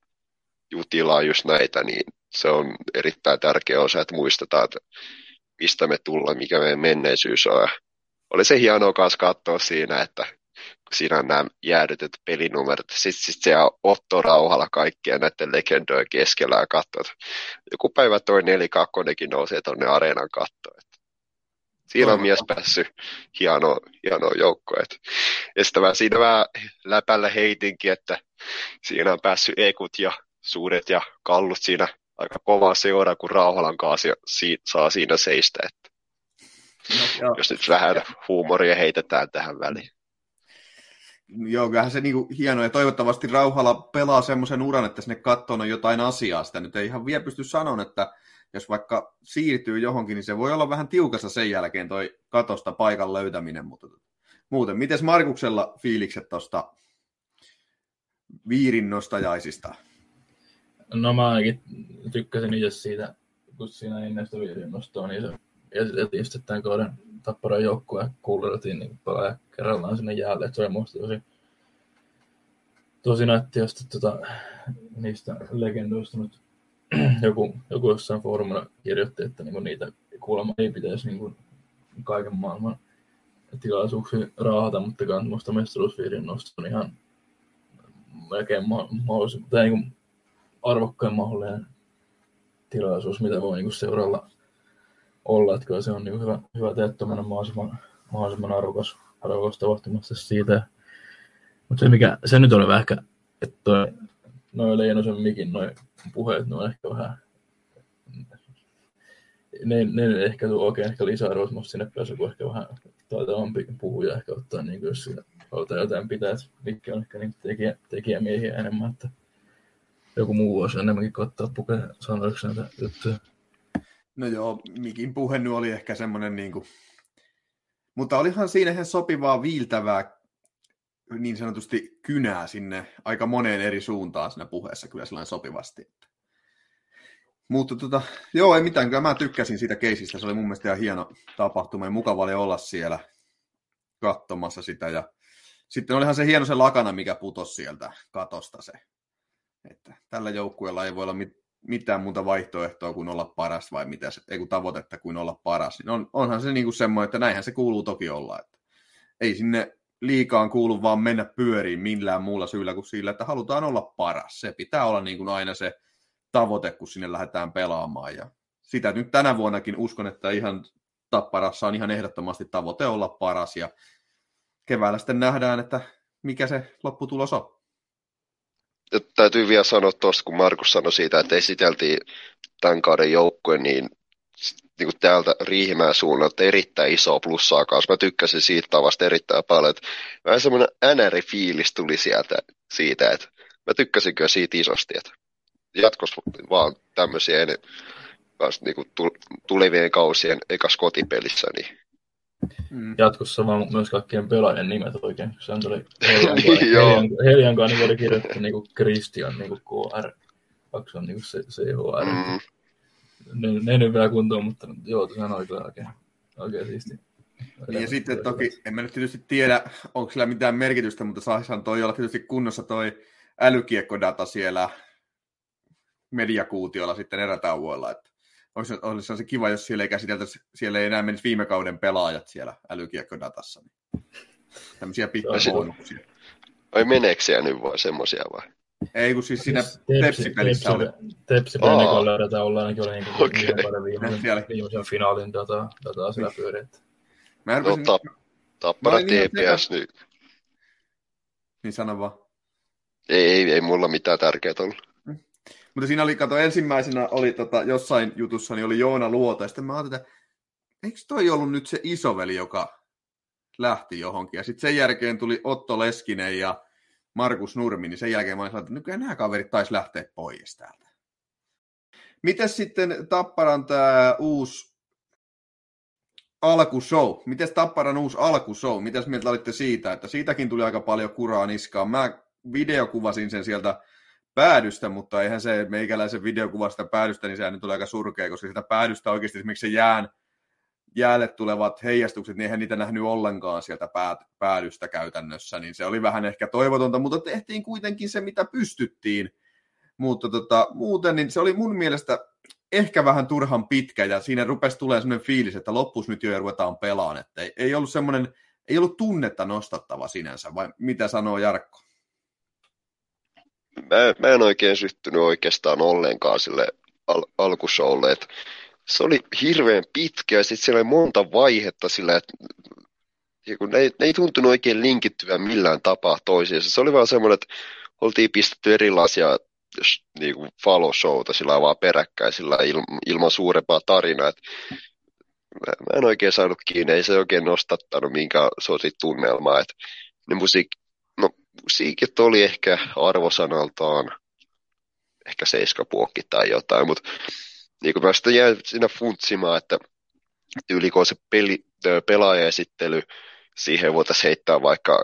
Jutilaa, just näitä, niin se on erittäin tärkeä osa, että muistetaan, että mistä me tullaan, mikä meidän menneisyys on. Oli se hienoa kanssa katsoa siinä, että kun siinä on nämä jäädytet pelinumerot. Sitten sit se Otto rauhalla kaikkia näiden legendojen keskellä ja katsoo, joku päivä toi nelikakkonenkin nousee tuonne areenan kattoon. Siinä on mies päässyt hieno, hieno joukko. Ja sitten mä siinä vähän läpällä heitinkin, että siinä on päässyt ekut ja suuret ja kallut siinä aika kovaa seuraa, kun Rauhalan kanssa saa siinä seistä. Että no, jos nyt vähän huumoria heitetään tähän väliin. Joo, kyllähän se niinku hieno ja toivottavasti Rauhala pelaa semmoisen uran, että sinne kattoon on jotain asiaa. Sitä nyt ei ihan vielä pysty sanoa, että jos vaikka siirtyy johonkin, niin se voi olla vähän tiukassa sen jälkeen toi katosta paikan löytäminen, mutta muuten. Miten Markuksella fiilikset tuosta viirin nostajaisista? No mä ainakin tykkäsin itse siitä, kun siinä ennen sitä viirin nostoa, niin se tämän kauden tapparan joukkueen kullerotiin niin pelaaja kerrallaan sinne jäälle. Että se oli musta tosi, tosi nätti, sitten tota, niistä legendoista nyt joku, joku jossain foorumilla kirjoitti, että niinku niitä kuulemma ei pitäisi niinku kaiken maailman tilaisuuksia raahata, mutta kans musta mestaruusviirin nosto on ihan melkein ma- mahdollisimman, tai niinku arvokkain mahdollinen tilaisuus, mitä voi niinku seuralla olla, että kyllä se on niin hyvä, hyvä teettä mennä mahdollisimman, mahdollisimman arvokas, arvokas tapahtumassa siitä. Mutta se, mikä, se nyt oli ehkä, että toi, noin Leinosen mikin noin puheet, ne on ehkä vähän, ne, ne ehkä tuo oikein ehkä lisäarvoa, mutta sinne pääsee, kun ehkä vähän taitavampi puhuja ehkä ottaa, niin kuin jos siinä halutaan jotain pitää, että mikki on ehkä niin tekijä, tekijämiehiä enemmän, että joku muu voisi enemmänkin koittaa pukea sanoiksi näitä juttuja. No joo, Mikin puhe nyt oli ehkä semmoinen niin kuin... Mutta olihan siinä ihan sopivaa viiltävää niin sanotusti kynää sinne aika moneen eri suuntaan siinä puheessa kyllä sellainen sopivasti. Mutta tota, joo, ei mitään, kyllä mä tykkäsin siitä keisistä, se oli mun mielestä ihan hieno tapahtuma ja mukava oli olla siellä katsomassa sitä ja sitten olihan se hieno se lakana, mikä putosi sieltä katosta se. Että tällä joukkueella ei voi olla mit- mitään muuta vaihtoehtoa kuin olla paras vai mitä se, ei kun tavoitetta kuin olla paras. Niin on, onhan se niinku semmoinen, että näinhän se kuuluu toki olla. Että ei sinne liikaan kuulu vaan mennä pyöriin millään muulla syyllä kuin sillä, että halutaan olla paras. Se pitää olla niin kuin aina se tavoite, kun sinne lähdetään pelaamaan. Ja sitä nyt tänä vuonnakin uskon, että ihan Tapparassa on ihan ehdottomasti tavoite olla paras ja keväällä sitten nähdään, että mikä se lopputulos on. Täytyy vielä sanoa tuosta, kun Markus sanoi siitä, että esiteltiin tämän kauden joukkue, niin, niin kuin täältä Riihimäen suunnalta erittäin iso plussaa kanssa. Mä tykkäsin siitä tavasta erittäin paljon. Että vähän semmoinen NR-fiilis tuli sieltä siitä, että mä tykkäsin kyllä siitä isosti, että jatkossa vaan tämmöisiä ennen, kanssa, niin kuin tulevien kausien ekas kotipelissä, niin Mm. Jatkossa vaan myös kaikkien pelaajien nimet oikein. Se on tuli Helian, Helian kanssa niin oli kirjoittu niin Christian niin KR. Kaksi on niin se, CHR. Mm. Ne, ne nyt vielä kuntoon, mutta joo, tosiaan oli kyllä oikein, oikein siisti. Niin ja sitten toki, en mä nyt tietysti tiedä, onko sillä mitään merkitystä, mutta saisihan toi olla tietysti kunnossa toi älykiekkodata siellä mediakuutiolla sitten erätauoilla, että olisi, olisi se kiva, jos siellä ei käsiteltäisi, siellä ei enää menisi viime kauden pelaajat siellä älykiekkodatassa. Niin. Tämmöisiä pikkubonuksia. Ai meneekö siellä nyt vai semmoisia vai? Ei, kun siis siinä Tepsi-pelissä oli. Tepsi-pelin löydetään olla ainakin oli niin okay. paljon viimeisen, viimeisen finaalin dataa, dataa siellä pyöriä. Mä no, tap, tappara TPS nyt. Niin sano vaan. Ei, ei, ei mulla mitään tärkeää ollut. Mutta siinä oli, kato, ensimmäisenä oli tota, jossain jutussa, niin oli Joona Luota, ja sitten mä ajattelin, että eikö toi ollut nyt se isoveli, joka lähti johonkin. Ja sitten sen jälkeen tuli Otto Leskinen ja Markus Nurmi, niin sen jälkeen mä olin että nykyään nämä kaverit taisi lähteä pois täältä. Miten sitten Tapparan tämä uusi alkushow? Miten Tapparan uusi alkushow? Mitäs mieltä olitte siitä? Että siitäkin tuli aika paljon kuraa niskaan. Mä videokuvasin sen sieltä päädystä, mutta eihän se meikäläisen videokuvasta päädystä, niin sehän nyt tulee aika surkea, koska sitä päädystä oikeasti esimerkiksi se jään, jäälle tulevat heijastukset, niin eihän niitä nähnyt ollenkaan sieltä päädystä käytännössä, niin se oli vähän ehkä toivotonta, mutta tehtiin kuitenkin se, mitä pystyttiin. Mutta tota, muuten niin se oli mun mielestä ehkä vähän turhan pitkä, ja siinä rupesi tulee sellainen fiilis, että loppus nyt jo ja ruvetaan pelaan, että ei, ei ollut semmoinen, ei ollut tunnetta nostattava sinänsä, vai mitä sanoo Jarkko? Mä, mä en oikein syttynyt oikeastaan ollenkaan sille al- alkushowlle, että se oli hirveän pitkä ja sitten siellä oli monta vaihetta sillä, että kun ne, ne ei tuntunut oikein linkittyvän millään tapaa toisiinsa. Se oli vaan semmoinen, että oltiin pistetty erilaisia niin kuin follow-showta sillä vaan peräkkäin sillä il, ilman suurempaa tarinaa. Että mä, mä en oikein saanut kiinni, ei se oikein nostattanut minkään sortin tunnelmaa. Että ne musiik, musiikit oli ehkä arvosanaltaan ehkä seiskapuokki tai jotain, mutta niin kuin mä sitten jäin siinä funtsimaan, että yliko se peli, pelaajaesittely, siihen voitaisiin heittää vaikka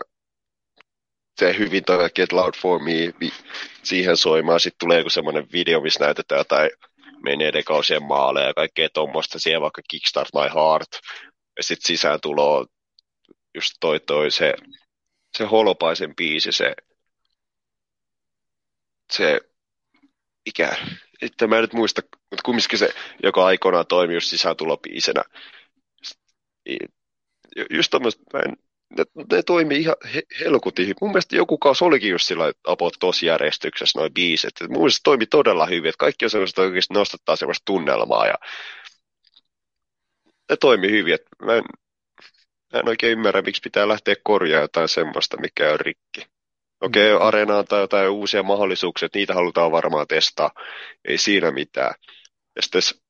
se hyvin toi Get Loud For Me siihen soimaan, sitten tulee joku semmoinen video, missä näytetään jotain menneiden kausien maaleja ja kaikkea tuommoista, siihen vaikka Kickstart My Heart, ja sitten sisään tulo just toi, toi se se holopaisen biisi, se, se mikä, että mä en nyt muista, mutta kumminkin se, joka aikoinaan toimi just sisääntulopiisenä. Just tämmöistä, mä en, ne, ne toimii ihan he, helkutin. Mun mielestä joku kausi olikin just sillä apot tosi järjestyksessä noin biisit. Mun mielestä toimi todella hyvin, että kaikki on sellaista oikeasti nostattaa sellaista tunnelmaa ja ne toimi hyvin. Että mä en, Mä en oikein ymmärrä, miksi pitää lähteä korjaamaan jotain semmoista, mikä on rikki. Okei, okay, mm. areenaan tai jotain uusia mahdollisuuksia, niitä halutaan varmaan testaa. Ei siinä mitään. Ja sitten, sitten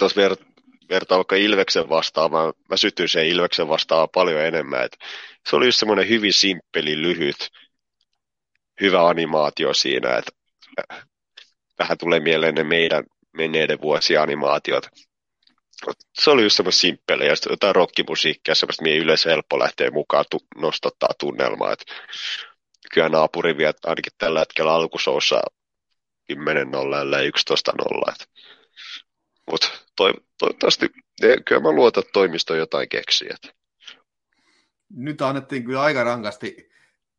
jos ver, vertaa vaikka Ilveksen vastaan, mä, mä sytyin sen Ilveksen vastaan paljon enemmän. Et se oli just semmoinen hyvin simppeli, lyhyt, hyvä animaatio siinä, että vähän tulee mieleen ne meidän menneiden vuosien animaatiot se oli just semmoista simppeliä, ja jotain rockimusiikkia, semmoista, mihin yleensä helppo lähteä mukaan tu- nostattaa tunnelmaa. Et kyllä naapuri vie ainakin tällä hetkellä alkusoussa 10-0 ellei 11-0. Mutta toi, toivottavasti, kyllä mä luotan, että toimisto jotain keksii. Nyt annettiin kyllä aika rankasti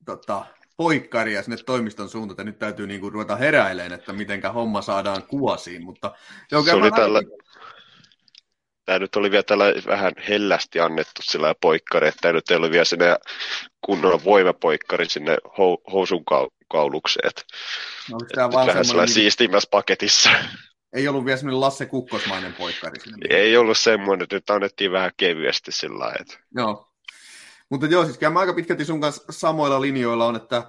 tota, poikkaria sinne toimiston suuntaan, että nyt täytyy niinku ruveta heräileen, että mitenkä homma saadaan kuosiin. Mutta, joo, se oli tällä, tämä nyt oli vielä tällä vähän hellästi annettu sillä poikkari, että tämä nyt ei ollut vielä sinne kunnon voimapoikkari sinne housun kaulukseen. No, tämä vaan vähän sellainen niin... siistimmässä paketissa. ei ollut vielä semmoinen Lasse Kukkosmainen poikkari sinne. Ei ollut semmoinen, että nyt annettiin vähän kevyesti sillä lailla. Että... Joo. Mutta joo, siis kyllä mä aika pitkälti sun kanssa samoilla linjoilla on, että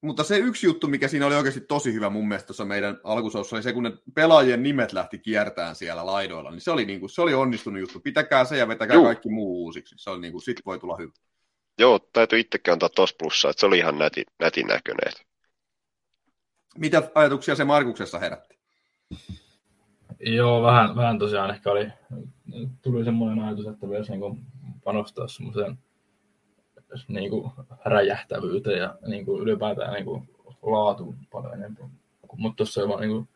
mutta se yksi juttu, mikä siinä oli oikeasti tosi hyvä mun mielestä tuossa meidän alkusoussa, oli se, kun ne pelaajien nimet lähti kiertään siellä laidoilla, niin se oli, niin kuin, se oli onnistunut juttu. Pitäkää se ja vetäkää Juh. kaikki muu uusiksi. Se oli niin kuin, sit voi tulla hyvä. Joo, täytyy itsekin antaa tos plussaa, että se oli ihan nätin, nätin näköinen. Mitä ajatuksia se Markuksessa herätti? Joo, vähän, vähän tosiaan ehkä oli, tuli semmoinen ajatus, että myös niin panostaa semmoiseen niin kuin räjähtävyyteen ja niin kuin ylipäätään niin kuin laatuun paljon enemmän. Mutta tuossa on niin kuin,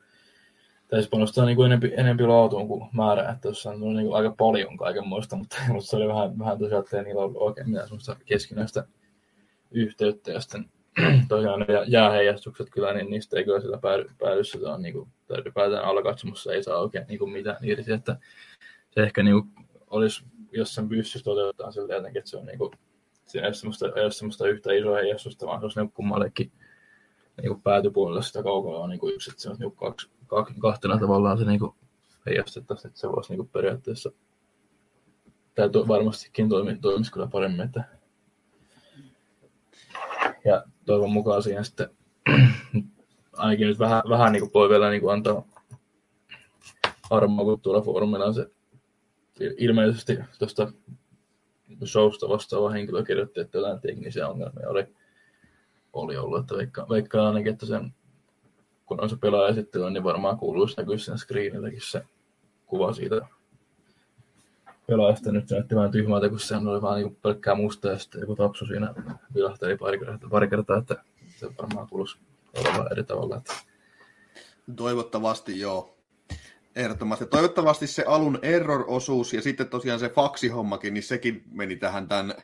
täytyy panostaa niin kuin enempi, enempi laatuun kuin määrä, että tuossa on niin kuin aika paljon kaikenmoista, mutta, mutta se oli vähän, vähän tosiaan, että niillä ollut oikein mitään semmoista keskinäistä yhteyttä. Ja sitten tosiaan ne jääheijastukset kyllä, niin niistä ei kyllä sillä päädy, päädy sitä on niin kuin, tai ylipäätään alakatsomussa ei saa oikein niin kuin mitään irti, että se ehkä niin kuin, olisi, jos sen pystyisi toteuttaa sillä jotenkin, että se on niin kuin, siinä ei ole semmoista, ei ole semmoista yhtä isoa heijastusta, vaan se olisi niin kummallekin niin päätypuolelle sitä on niin yksi, että se on niin kaksi, kahtena tavallaan se niin heijastettaisiin, että se voisi niin periaatteessa, tai to, varmastikin toimi, toimisi kyllä paremmin, että ja toivon mukaan siihen sitten ainakin nyt vähän, vähän niin kuin voi vielä niin kuin antaa armoa, kun tuolla foorumilla se ilmeisesti tuosta showsta vastaava henkilö kirjoitti, että jotain teknisiä ongelmia oli, oli ollut, että veikkaan, veikkaan ainakin, että sen, kun on se pelaajaesittely, niin varmaan kuuluisi näkyä sen screenilläkin se kuva siitä pelaajasta. Nyt se näytti vähän tyhmältä, kun sehän oli vaan niin pelkkää musta ja sitten joku tapsu siinä vilahteli pari kertaa, pari kertaa että se varmaan kuuluisi olla eri tavalla. Että... Toivottavasti joo. Ehdottomasti. Toivottavasti se alun error-osuus ja sitten tosiaan se faksihommakin, niin sekin meni tähän tämän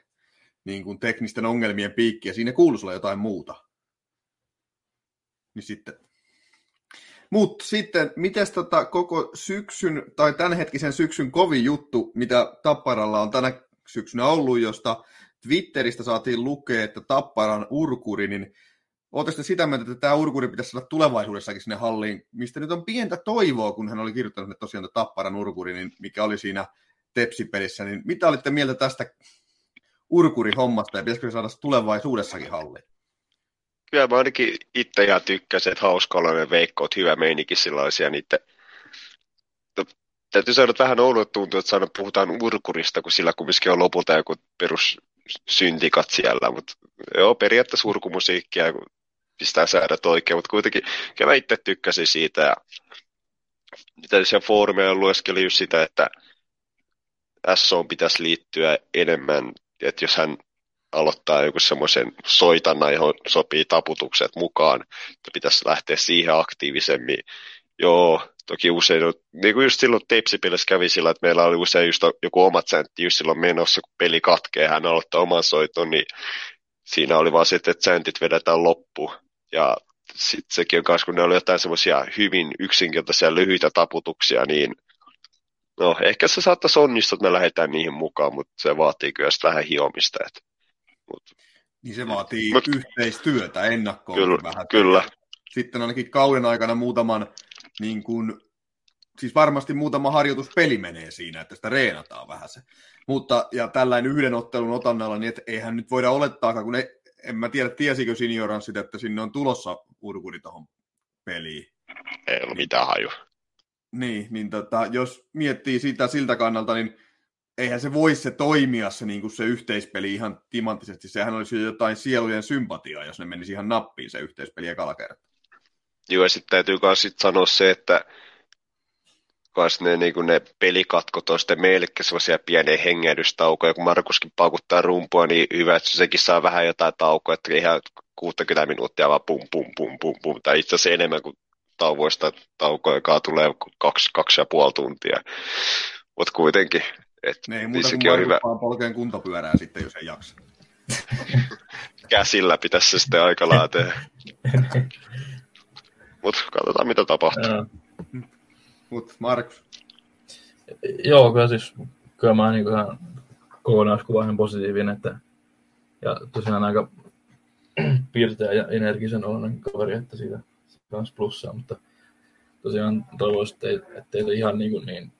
niin kuin teknisten ongelmien piikkiin ja siinä kuuluisi olla jotain muuta. Niin sitten. Mutta sitten, miten tota koko syksyn tai tämänhetkisen syksyn kovin juttu, mitä Tapparalla on tänä syksynä ollut, josta Twitteristä saatiin lukea, että Tapparan urkuri, niin Oletteko sitä mieltä, että tämä Urkuri pitäisi saada tulevaisuudessakin sinne halliin, mistä nyt on pientä toivoa, kun hän oli kirjoittanut että tosiaan Tapparan Urkuri, niin mikä oli siinä Tepsipelissä, niin mitä olitte mieltä tästä Urkuri-hommasta ja pitäisikö se saada tulevaisuudessakin halliin? Kyllä mä ainakin itse ihan tykkäsin, että hauska Veikko, että hyvä meininki sellaisia niitä no, täytyy sanoa, että vähän oudot tuntuu, että puhutaan urkurista, kun sillä kumminkin on lopulta joku perus syntikat siellä, mutta joo, periaatteessa urkumusiikkia, kun pistää säädät oikein, mutta kuitenkin kyllä mä itse tykkäsin siitä ja mitä siellä foorumeilla lueskeli just sitä, että SO pitäisi liittyä enemmän, että jos hän aloittaa joku semmoisen soitanna, johon sopii taputukset mukaan, että pitäisi lähteä siihen aktiivisemmin. Joo, toki usein, niin kuin just silloin tepsipelissä kävi sillä, että meillä oli usein just joku omat säntti just silloin menossa, kun peli katkee, hän aloittaa oman soiton, niin siinä oli vaan sitten, että säntit vedetään loppu. Ja sitten sekin on kanssa, kun ne oli jotain semmoisia hyvin yksinkertaisia lyhyitä taputuksia, niin no ehkä se saattaisi onnistua, että me lähdetään niihin mukaan, mutta se vaatii kyllä vähän hiomista. Että, mut, niin se vaatii mut, yhteistyötä ennakkoon. Kyllä, vähän. kyllä. Sitten ainakin kauden aikana muutaman, niin kuin, siis varmasti muutama harjoituspeli menee siinä, että sitä reenataan vähän se. Mutta, ja tällainen yhden ottelun otannalla, niin että eihän nyt voida olettaa, kun ei, en mä tiedä, tiesikö Signoranssit, että sinne on tulossa urkuri tuohon peliin. Ei ollut mitään haju. Niin, niin tota, jos miettii sitä siltä kannalta, niin eihän se voi se toimia se, niin kuin se yhteispeli ihan timanttisesti. Sehän olisi jo jotain sielujen sympatiaa, jos ne menisi ihan nappiin se yhteispeli ekalla kertaa. Joo, ja sitten täytyy myös sit sanoa se, että kans ne, niin ne pelikatkot on sitten meillekin sellaisia pieniä hengähdystaukoja, kun Markuskin paukuttaa rumpua, niin hyvä, että sekin saa vähän jotain taukoa, että ihan 60 minuuttia vaan pum pum pum pum pum, tai itse asiassa enemmän kuin tauvoista taukoja, joka tulee kaksi, kaksi ja puoli tuntia. Mutta kuitenkin, että ne ei muuta kuin on hyvä. polkeen kuntopyörää sitten, jos ei jaksa. Käsillä pitäisi se sitten aika lailla Mutta katsotaan, mitä tapahtuu. Mutta Markus? Joo, kyllä siis kyllä mä niin ihan kokonaiskuva ihan positiivinen, että ja tosiaan aika piirteä ja energisen oloinen kaveri, että siitä kans plussaa, mutta tosiaan toivoisin, että ettei se ihan niin, kuin niin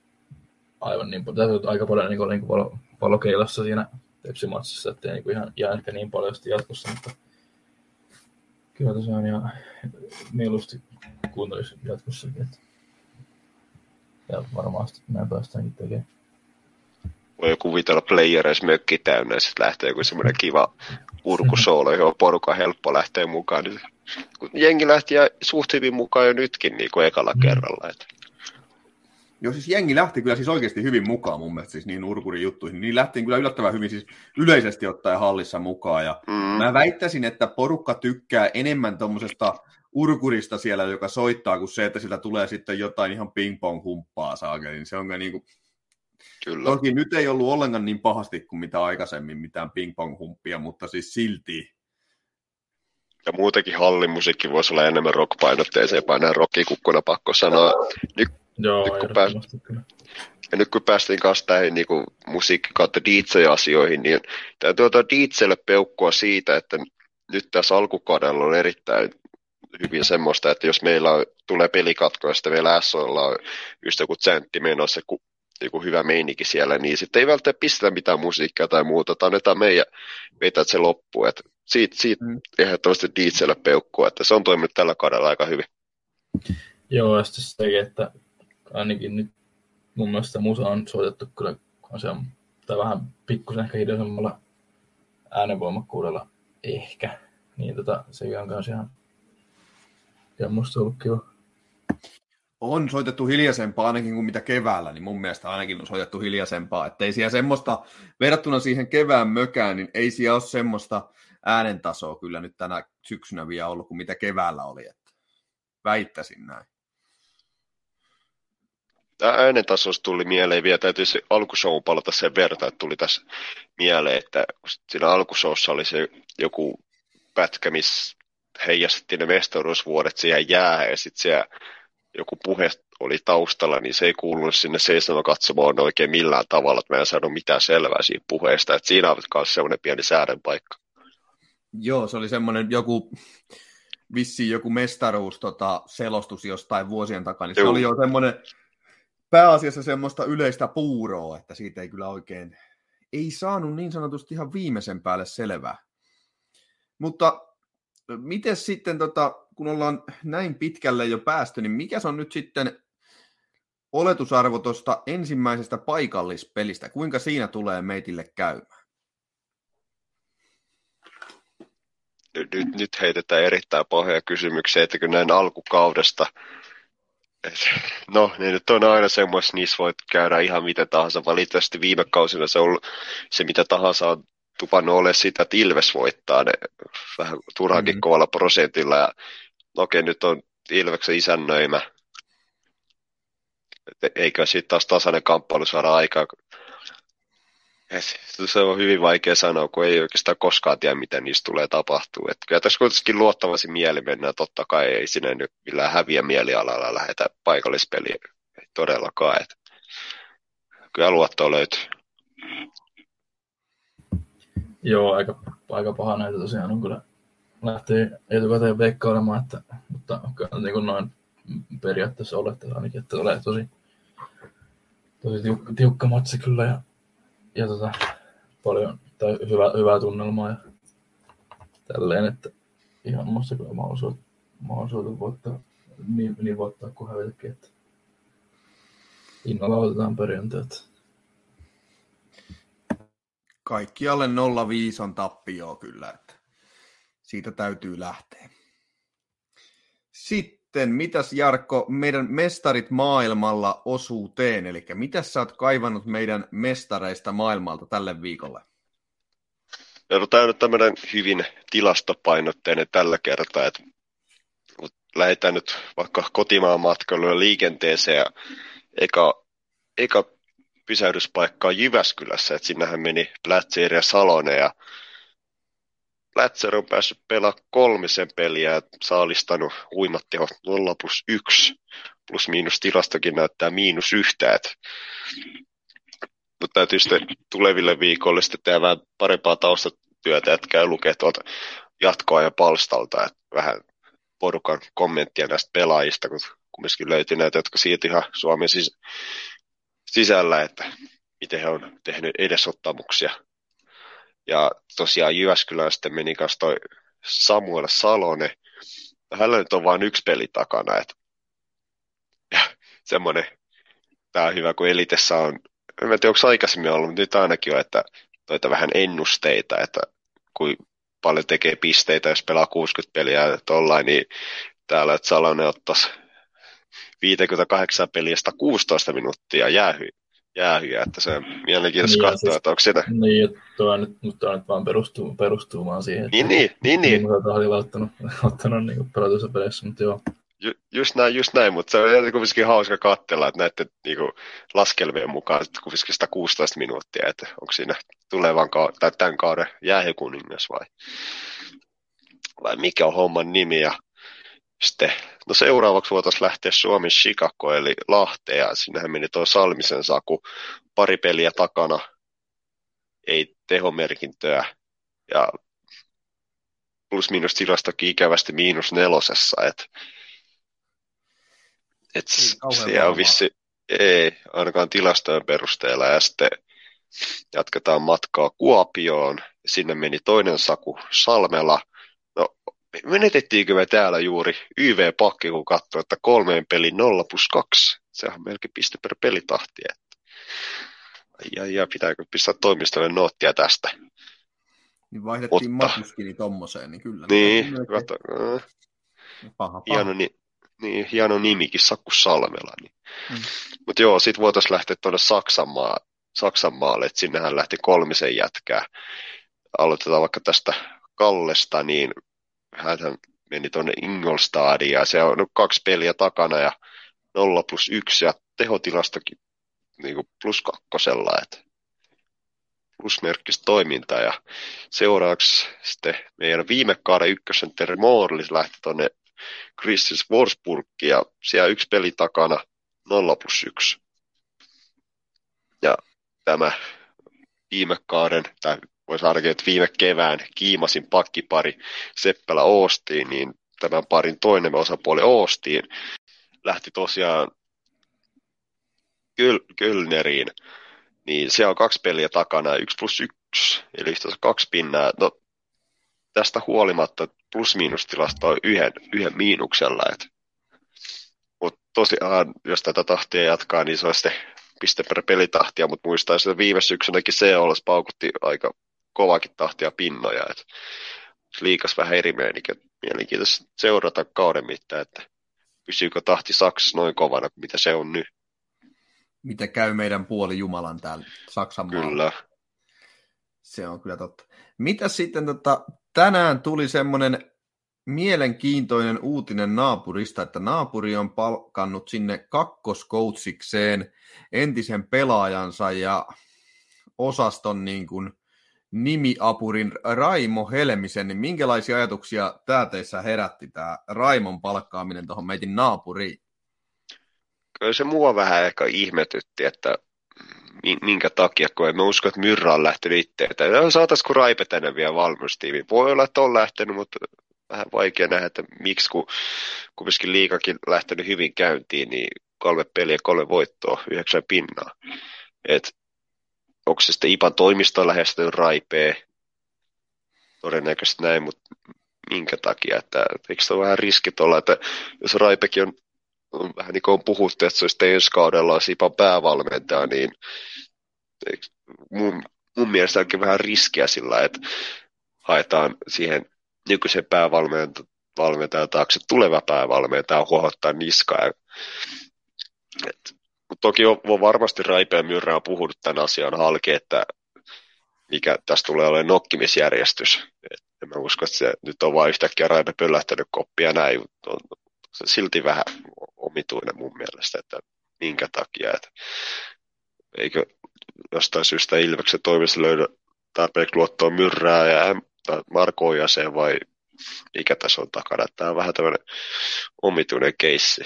aivan niin paljon, aika paljon niin kuin, niin kuin palokeilassa siinä tepsimatsissa, ettei niin kuin ihan jää ehkä niin paljon jatkossa, mutta kyllä tosiaan ihan mieluusti kuuntelisi jatkossakin. Että. Ja varmasti näin päästäänkin tekemään. Voi kuvitella playereissa mökki täynnä ja sitten lähtee joku semmoinen kiva urkusoolo, johon porukan helppo lähteä mukaan. Niin jengi lähti ja suht hyvin mukaan jo nytkin niin kuin ekalla mm. kerralla. Että. Joo, siis jengi lähti kyllä siis oikeasti hyvin mukaan mun mielestä siis niin urkurin juttuihin. Niin lähtiin kyllä yllättävän hyvin siis yleisesti ottaen hallissa mukaan. Ja mm. Mä väittäisin, että porukka tykkää enemmän tuommoisesta urkurista siellä, joka soittaa, kuin se, että sillä tulee sitten jotain ihan ping-pong-humppaa saakeli. Niin se on niin kuin... Kyllä. Toki nyt ei ollut ollenkaan niin pahasti kuin mitä aikaisemmin mitään ping-pong-humppia, mutta siis silti ja muutenkin hallimusiikki voisi olla enemmän rockpainotteisempaa, näin rockikukkuna pakko sanoa. Nyt, Joo, nyt kun pääs... ja nyt kun päästiin kanssa näihin niin kuin musiikki kautta DJ-asioihin, niin täytyy ottaa DJlle peukkua siitä, että nyt tässä alkukaudella on erittäin hyvin semmoista, että jos meillä on, tulee pelikatko ja sitten vielä SOlla on just joku tsentti menossa, joku, joku hyvä meininki siellä, niin sitten ei välttämättä pistetä mitään musiikkia tai muuta, tai annetaan meidän vetää se loppu. Että siitä, siitä mm. ehdottomasti DJlle peukkua, että se on toiminut tällä kaudella aika hyvin. Joo, ja sitten sekin, että ainakin nyt mun mielestä musa on soitettu kyllä se on, tai vähän pikkusen ehkä hiljaisemmalla äänenvoimakkuudella ehkä. Niin tota, sekin on myös ihan, ihan musta ollut kiva. On soitettu hiljaisempaa ainakin kuin mitä keväällä, niin mun mielestä ainakin on soitettu hiljaisempaa. Että ei siellä semmoista, verrattuna siihen kevään mökään, niin ei siellä ole semmoista äänentasoa kyllä nyt tänä syksynä vielä ollut kuin mitä keväällä oli. Että väittäisin näin. Tämä äänentasosta tuli mieleen vielä, täytyy se alkushow palata sen verran, että tuli tässä mieleen, että siinä alkushowssa oli se joku pätkä, missä heijastettiin ne mestaruusvuodet siihen jäähän ja sitten siellä joku puhe oli taustalla, niin se ei kuulunut sinne seisoma katsomaan oikein millään tavalla, että mä en saanut mitään selvää siitä puheesta, että siinä on myös semmoinen pieni säädön paikka. Joo, se oli semmoinen joku, vissiin joku mestaruus tota, selostus jostain vuosien takaa, niin se oli jo semmoinen pääasiassa semmoista yleistä puuroa, että siitä ei kyllä oikein, ei saanut niin sanotusti ihan viimeisen päälle selvää. Mutta miten sitten, tota, kun ollaan näin pitkälle jo päästy, niin mikä se on nyt sitten oletusarvo tuosta ensimmäisestä paikallispelistä? Kuinka siinä tulee meitille käymään? Nyt, nyt heitetään erittäin pahoja kysymyksiä, että kun näin alkukaudesta no, niin nyt on aina semmoista, niissä voit käydä ihan mitä tahansa. Valitettavasti viime kausina se on se mitä tahansa on tupannut ole sitä, että Ilves voittaa ne vähän turhankin mm-hmm. kovalla prosentilla. Ja no okei, nyt on Ilveksen isännöimä. Et, eikö sitten taas tasainen kamppailu saada aikaa. Se on hyvin vaikea sanoa, kun ei oikeastaan koskaan tiedä, miten niistä tulee tapahtuu. Et kyllä tässä kuitenkin luottavasti mieli mennään. Totta kai ei sinne nyt millään häviä mielialalla lähetä paikallispeliä. Ei todellakaan. Et kyllä luottoa löytyy. Joo, aika, aika paha näitä tosiaan on kyllä lähtee etukäteen veikkailemaan, että, mutta niin kuin noin periaatteessa olette ainakin, että tulee tosi, tosi tiukka, tiukka matsi kyllä ja ja tota, paljon tai hyvä, hyvää tunnelmaa ja tälleen, että ihan musta kyllä mahdollisuus, mahdollisuus voittaa, niin, niin voittaa kuin hävitäkin, että innolla otetaan perjantaita. Kaikki alle 05 on tappio kyllä, että siitä täytyy lähteä. Sitten mitäs Jarkko, meidän mestarit maailmalla osuuteen, eli mitä sä oot kaivannut meidän mestareista maailmalta tälle viikolle? No, tämä on nyt tämmöinen hyvin tilastopainotteinen tällä kertaa, että lähdetään nyt vaikka kotimaan matkailuun liikenteeseen ja eka, eka pysähdyspaikka on Jyväskylässä, että sinnehän meni Plätsiir ja Salonen ja Plätser on päässyt pelaamaan kolmisen peliä ja saalistanut huimat tehot 0 plus 1. Plus miinus tilastokin näyttää miinus yhtä. Mutta täytyy sitten tuleville viikoille sitten tehdä vähän parempaa taustatyötä, että käy lukea tuolta jatkoa ja palstalta, että vähän porukan kommenttia näistä pelaajista, kun kumminkin löytyi näitä, jotka siitä ihan Suomen sis- sisällä, että miten he on tehnyt edesottamuksia. Ja tosiaan Jyväskylään sitten meni kanssa toi Samuel Salonen. Hänellä nyt on vain yksi peli takana, että ja semmoinen, tämä on hyvä, kun Elitessä on, en tiedä onko aikaisemmin ollut, mutta nyt ainakin on, että noita vähän ennusteita, että kuin paljon tekee pisteitä, jos pelaa 60 peliä ja tollain, niin täällä, että Salonen ottaisi 58 pelistä 16 minuuttia jäähy, jäähyjä, että se on mielenkiintoista niin, katsoa, siis, että onko siinä... Niin, että tuo nyt, mutta nyt vaan perustuu, perustuu vaan siihen, että niin, niin, niin, niin. oli ottanut, ottanut niin pelatuissa peleissä, mutta joo. Ju, just näin, just näin, mutta se on kuitenkin hauska katsella, että näiden niin kuin, laskelmien mukaan kuitenkin 116 minuuttia, että onko siinä tulevan ka- tai tämän kauden jäähykuningas vai, vai mikä on homman nimi ja sitten, no seuraavaksi voitaisiin lähteä Suomen Chicago eli Lahteen, ja sinnehän meni tuo Salmisen Saku, pari peliä takana, ei tehomerkintöä, ja plus miinus tilastokin ikävästi miinus nelosessa, että et se on vissi, ei, ainakaan tilastojen perusteella, ja sitten jatketaan matkaa Kuopioon, sinne meni toinen Saku Salmela, menetettiinkö me täällä juuri YV-pakki, kun katsoi, että kolmeen peli 0 plus 2. Sehän on melkein piste per pelitahti. Että... Ja, ja pitääkö pistää toimistolle noottia tästä? Niin vaihdettiin Mutta... Matuskini tommoseen, niin kyllä. Niin, hyvä. Paha, paha. Hieno, ni, niin, hieno nimikin, Sakku Salmela. Niin. Mm. Mutta joo, sit voitaisiin lähteä tuonne Saksanmaa, Saksanmaalle, että sinnehän lähti kolmisen jätkää. Aloitetaan vaikka tästä Kallesta, niin hän meni tuonne Ingolstadiin ja se on kaksi peliä takana ja 0 plus 1 ja tehotilastokin niin kuin plus kakkosella, että plusmerkkistä toiminta ja seuraavaksi sitten meidän viime kauden ykkösentteri Morlis lähti tuonne Christis Wolfsburgiin ja siellä yksi peli takana 0 plus 1. Ja tämä viime kauden, tai voisi arvioida, että viime kevään kiimasin pakkipari Seppälä Oostiin, niin tämän parin toinen osapuoli Oostiin lähti tosiaan Kyl- Kylneriin, niin se on kaksi peliä takana, yksi plus yksi, eli kaksi pinnaa. No, tästä huolimatta plus-miinustilasta on yhden, yhden miinuksella, et. mutta tosiaan, jos tätä tahtia jatkaa, niin se sitten piste per pelitahtia, mutta muistaa, että viime syksynäkin COLS paukutti aika kovakin tahtia pinnoja. Et liikas vähän eri meininki. Mielenkiintoista seurata kauden mittaan, että pysyykö tahti Saksassa noin kovana kuin mitä se on nyt. Mitä käy meidän puoli Jumalan täällä Saksan maalla. Kyllä. Se on kyllä totta. Mitä sitten tota, tänään tuli semmoinen mielenkiintoinen uutinen naapurista, että naapuri on palkannut sinne kakkoskoutsikseen entisen pelaajansa ja osaston niin kuin nimiapurin Raimo Helmisen, niin minkälaisia ajatuksia tämä teissä herätti tämä Raimon palkkaaminen tuohon meitin naapuriin? Kyllä se mua vähän ehkä ihmetytti, että minkä takia, kun emme usko, että Myrra on lähtenyt itse. Saataisiko Raipe tänne vielä valmennustiimiin? Voi olla, että on lähtenyt, mutta vähän vaikea nähdä, että miksi, kun kumminkin liikakin lähtenyt hyvin käyntiin, niin kolme peliä, kolme voittoa, yhdeksän pinnaa. Et onko se sitten IPAn toimistoon lähestynyt raipee, todennäköisesti näin, mutta minkä takia, että eikö se ole vähän riski tuolla, että jos Raipekin on, on vähän niin kuin on puhuttu, että se olisi ensi kaudella olisi IPAn päävalmentaja, niin mun, mun mielestä onkin vähän riskiä sillä, että haetaan siihen nykyisen päävalmentajan taakse tuleva päävalmentaja huohottaa niskaa. Et toki on, on varmasti Raipe Myrrä on puhunut tämän asian halki, että mikä tässä tulee olemaan nokkimisjärjestys. Et en mä usko, että se nyt on vain yhtäkkiä Raipe pöllähtänyt koppia näin, on se silti vähän omituinen mun mielestä, että minkä takia, että eikö jostain syystä Ilveksen toimessa löydä tarpeeksi luottoa Myrrää ja Marko Ojaseen vai mikä tässä on takana. Tämä on vähän tämmöinen omituinen keissi.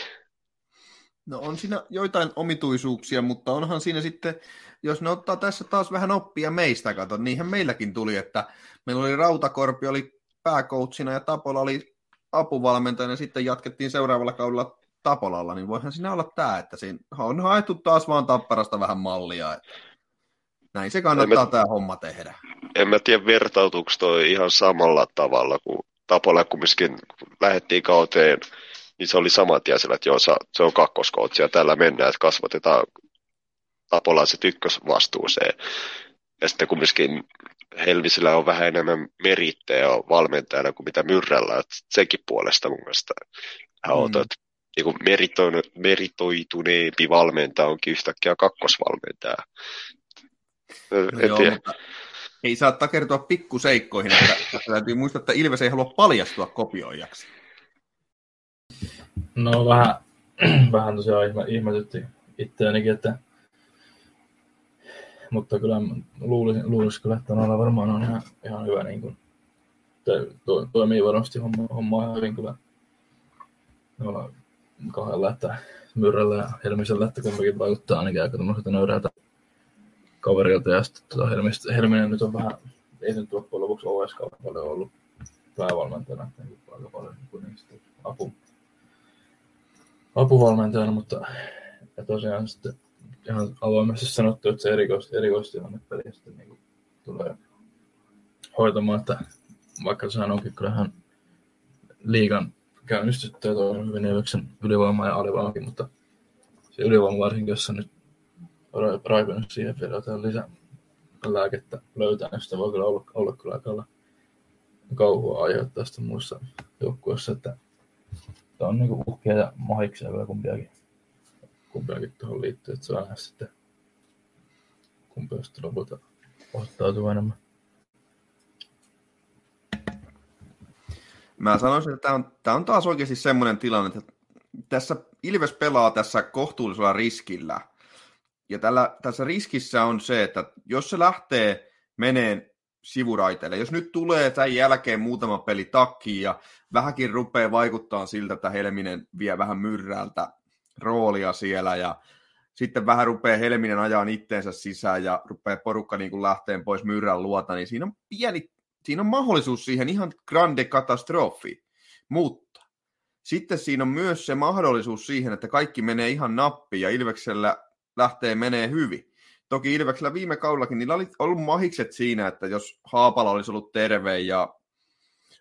No on siinä joitain omituisuuksia, mutta onhan siinä sitten, jos ne ottaa tässä taas vähän oppia meistä, kato, niinhän meilläkin tuli, että meillä oli Rautakorpi oli pääkoutsina ja Tapola oli apuvalmentajana ja sitten jatkettiin seuraavalla kaudella Tapolalla, niin voihan siinä olla tämä, että siinä on haettu taas vaan Tapparasta vähän mallia. Että näin se kannattaa mä, tämä homma tehdä. En mä tiedä, vertautuuko toi ihan samalla tavalla kuin Tapola kumminkin, kun lähdettiin kauteen, niin se oli saman tien sillä, että joo, se on kakkoskoutsi ja tällä mennään, että kasvatetaan Tapolaiset ykkösvastuuseen. Ja sitten kumminkin Helvisillä on vähän enemmän merittejä valmentajana kuin mitä Myrrällä, että senkin puolesta mun mielestä mm. outo, että niin kuin meritoituneempi valmentaja onkin yhtäkkiä kakkosvalmentaja. No joo, mutta ei saa takertua pikkuseikkoihin, että, että täytyy muistaa, että Ilves ei halua paljastua kopioijaksi. No vähän, vähän tosiaan ihme, ihmetytti itseänikin, että mutta kyllä luulisin, luulisin kyllä, että noilla varmaan on ihan, ihan hyvä niin kuin, to, toimii varmasti homma, homma ihan hyvin kyllä noilla kahdella, että Myrrällä ja Helmisellä, että kumpikin vaikuttaa ainakin aika tämmöiseltä nöyräältä kaverilta ja sitten tota Helmistä, Helminen nyt on vähän, ei se nyt loppujen lopuksi OS paljon ollut päävalmentajana, niin aika paljon niin sitten apu, apuvalmentajana, mutta ja tosiaan sitten ihan avoimesti sanottu, että se erikois, erikoistilanne peli sitten niin tulee hoitamaan, että vaikka sehän onkin kyllähän liigan käynnistetty ja toimii hyvin Ilveksen ylivoima ja alivoimakin, mutta se ylivoima varsinkin, jos on nyt raipunut siihen vielä jotain lisää lääkettä löytää, niin sitä voi kyllä olla, olla kyllä aika kauhua aiheuttaa sitten muissa joukkueissa, että tämä on niinku uhkia ja mahiksia vielä kumpiakin kumpiakin tuohon liittyy, että se on sitten kumpi sitten lopulta osoittautuu enemmän. Mä sanoisin, että tämä on, tämä on taas oikeasti semmoinen tilanne, että tässä Ilves pelaa tässä kohtuullisella riskillä. Ja tällä, tässä riskissä on se, että jos se lähtee meneen sivuraiteille, jos nyt tulee tämän jälkeen muutama peli takkiin ja vähänkin rupeaa vaikuttaa siltä, että Helminen vie vähän myrrältä roolia siellä ja sitten vähän rupeaa Helminen ajaa itteensä sisään ja rupeaa porukka niin lähteen pois myyrän luota, niin siinä on pieni, siinä on mahdollisuus siihen ihan grande katastrofi. Mutta sitten siinä on myös se mahdollisuus siihen, että kaikki menee ihan nappiin ja Ilveksellä lähtee menee hyvin. Toki Ilveksellä viime kaudellakin niillä oli ollut mahikset siinä, että jos Haapala olisi ollut terve ja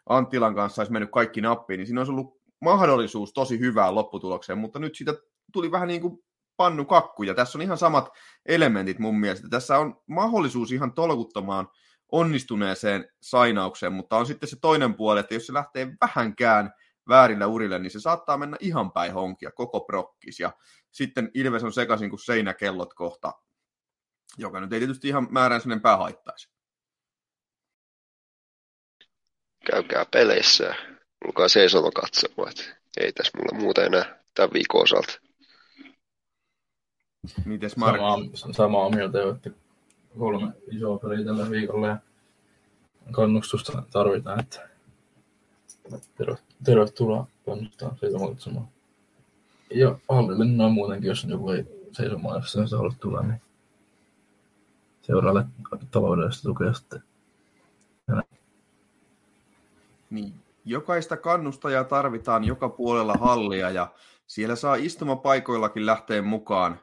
Anttilan kanssa olisi mennyt kaikki nappiin, niin siinä olisi ollut mahdollisuus tosi hyvään lopputulokseen, mutta nyt siitä tuli vähän niin kuin pannu kakku, ja tässä on ihan samat elementit mun mielestä. Tässä on mahdollisuus ihan tolkuttomaan onnistuneeseen sainaukseen, mutta on sitten se toinen puoli, että jos se lähtee vähänkään väärillä urille, niin se saattaa mennä ihan päin honkia, koko prokkis, ja sitten Ilves on sekaisin kuin seinäkellot kohta, joka nyt ei tietysti ihan määrän sen haittaisi. Käykää peleissä Olkaa seisoma katsomaan, että ei tässä mulla muuta enää tämän viikon osalta. Mites Mark? Samaa, samaa mieltä että kolme isoa peliä tällä viikolla ja kannustusta tarvitaan, että tervetuloa kannustaa seisomaan katsomaan. Ja noin muutenkin, jos joku ei seisomaan, jos se haluat tulla, niin seuraalle taloudellista tukea sitten. Niin, jokaista kannustajaa tarvitaan joka puolella hallia ja siellä saa istumapaikoillakin lähteä mukaan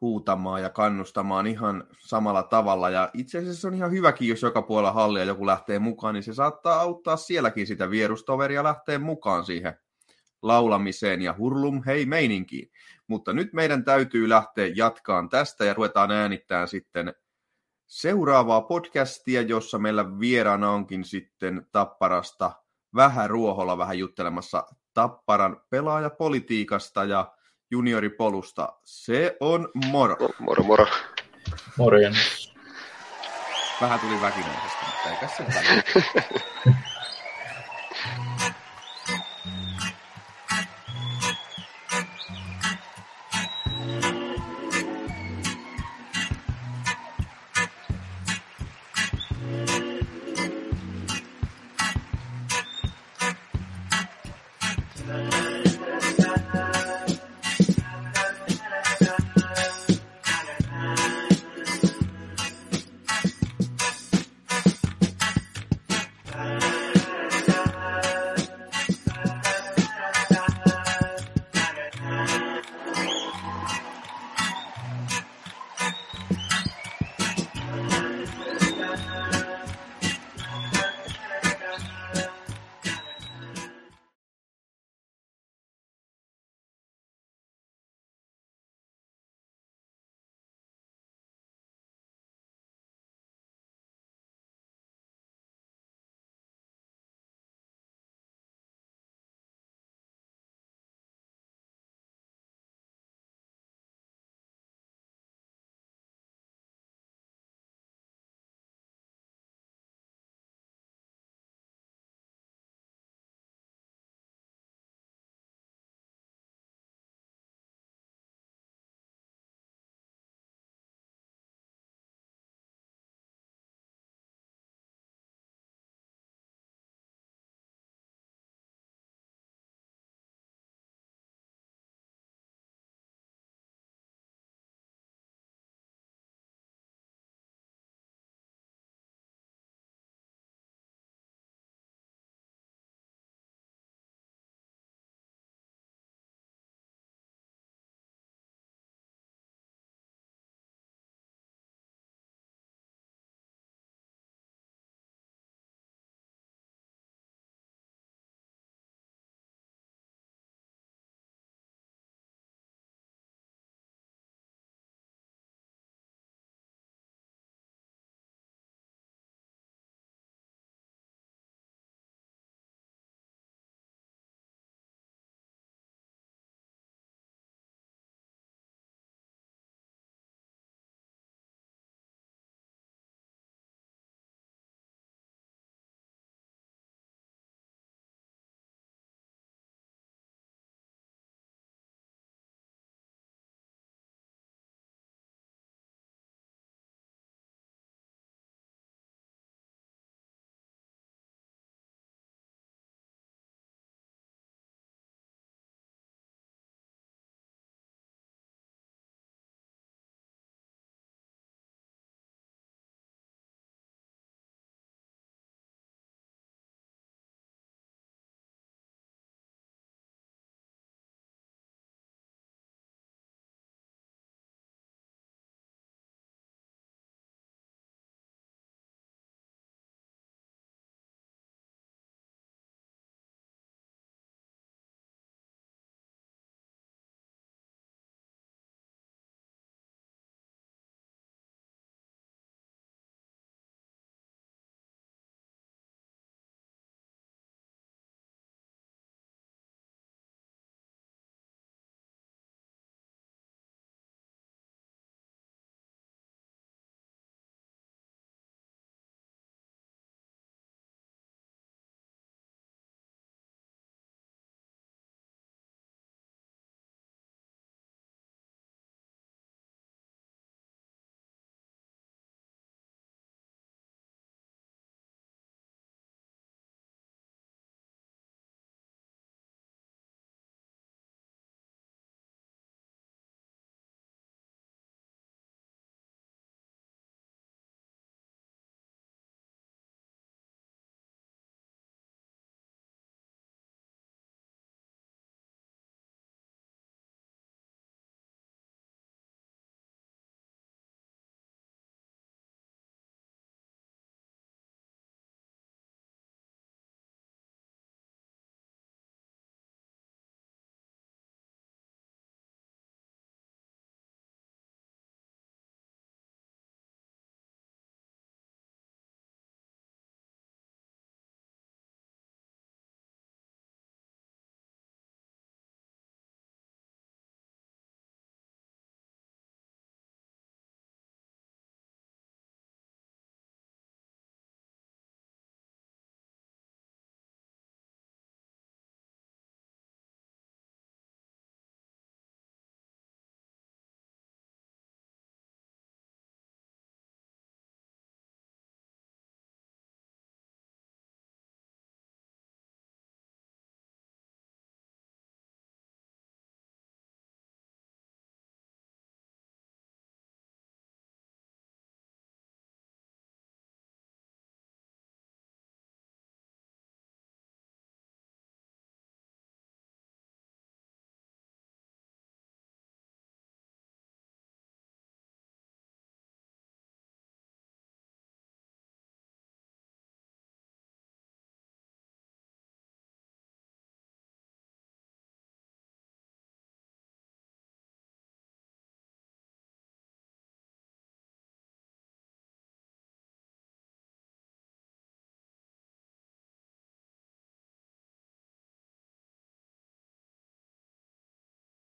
huutamaan ja kannustamaan ihan samalla tavalla. Ja itse asiassa se on ihan hyväkin, jos joka puolella hallia joku lähtee mukaan, niin se saattaa auttaa sielläkin sitä vierustoveria lähteä mukaan siihen laulamiseen ja hurlum hei meininkiin. Mutta nyt meidän täytyy lähteä jatkaan tästä ja ruvetaan äänittämään sitten seuraavaa podcastia, jossa meillä vieraana onkin sitten Tapparasta vähän ruoholla vähän juttelemassa Tapparan pelaajapolitiikasta ja junioripolusta. Se on moro. Moro, moro. Morjens. Vähän tuli väkinäisesti, mutta eikä se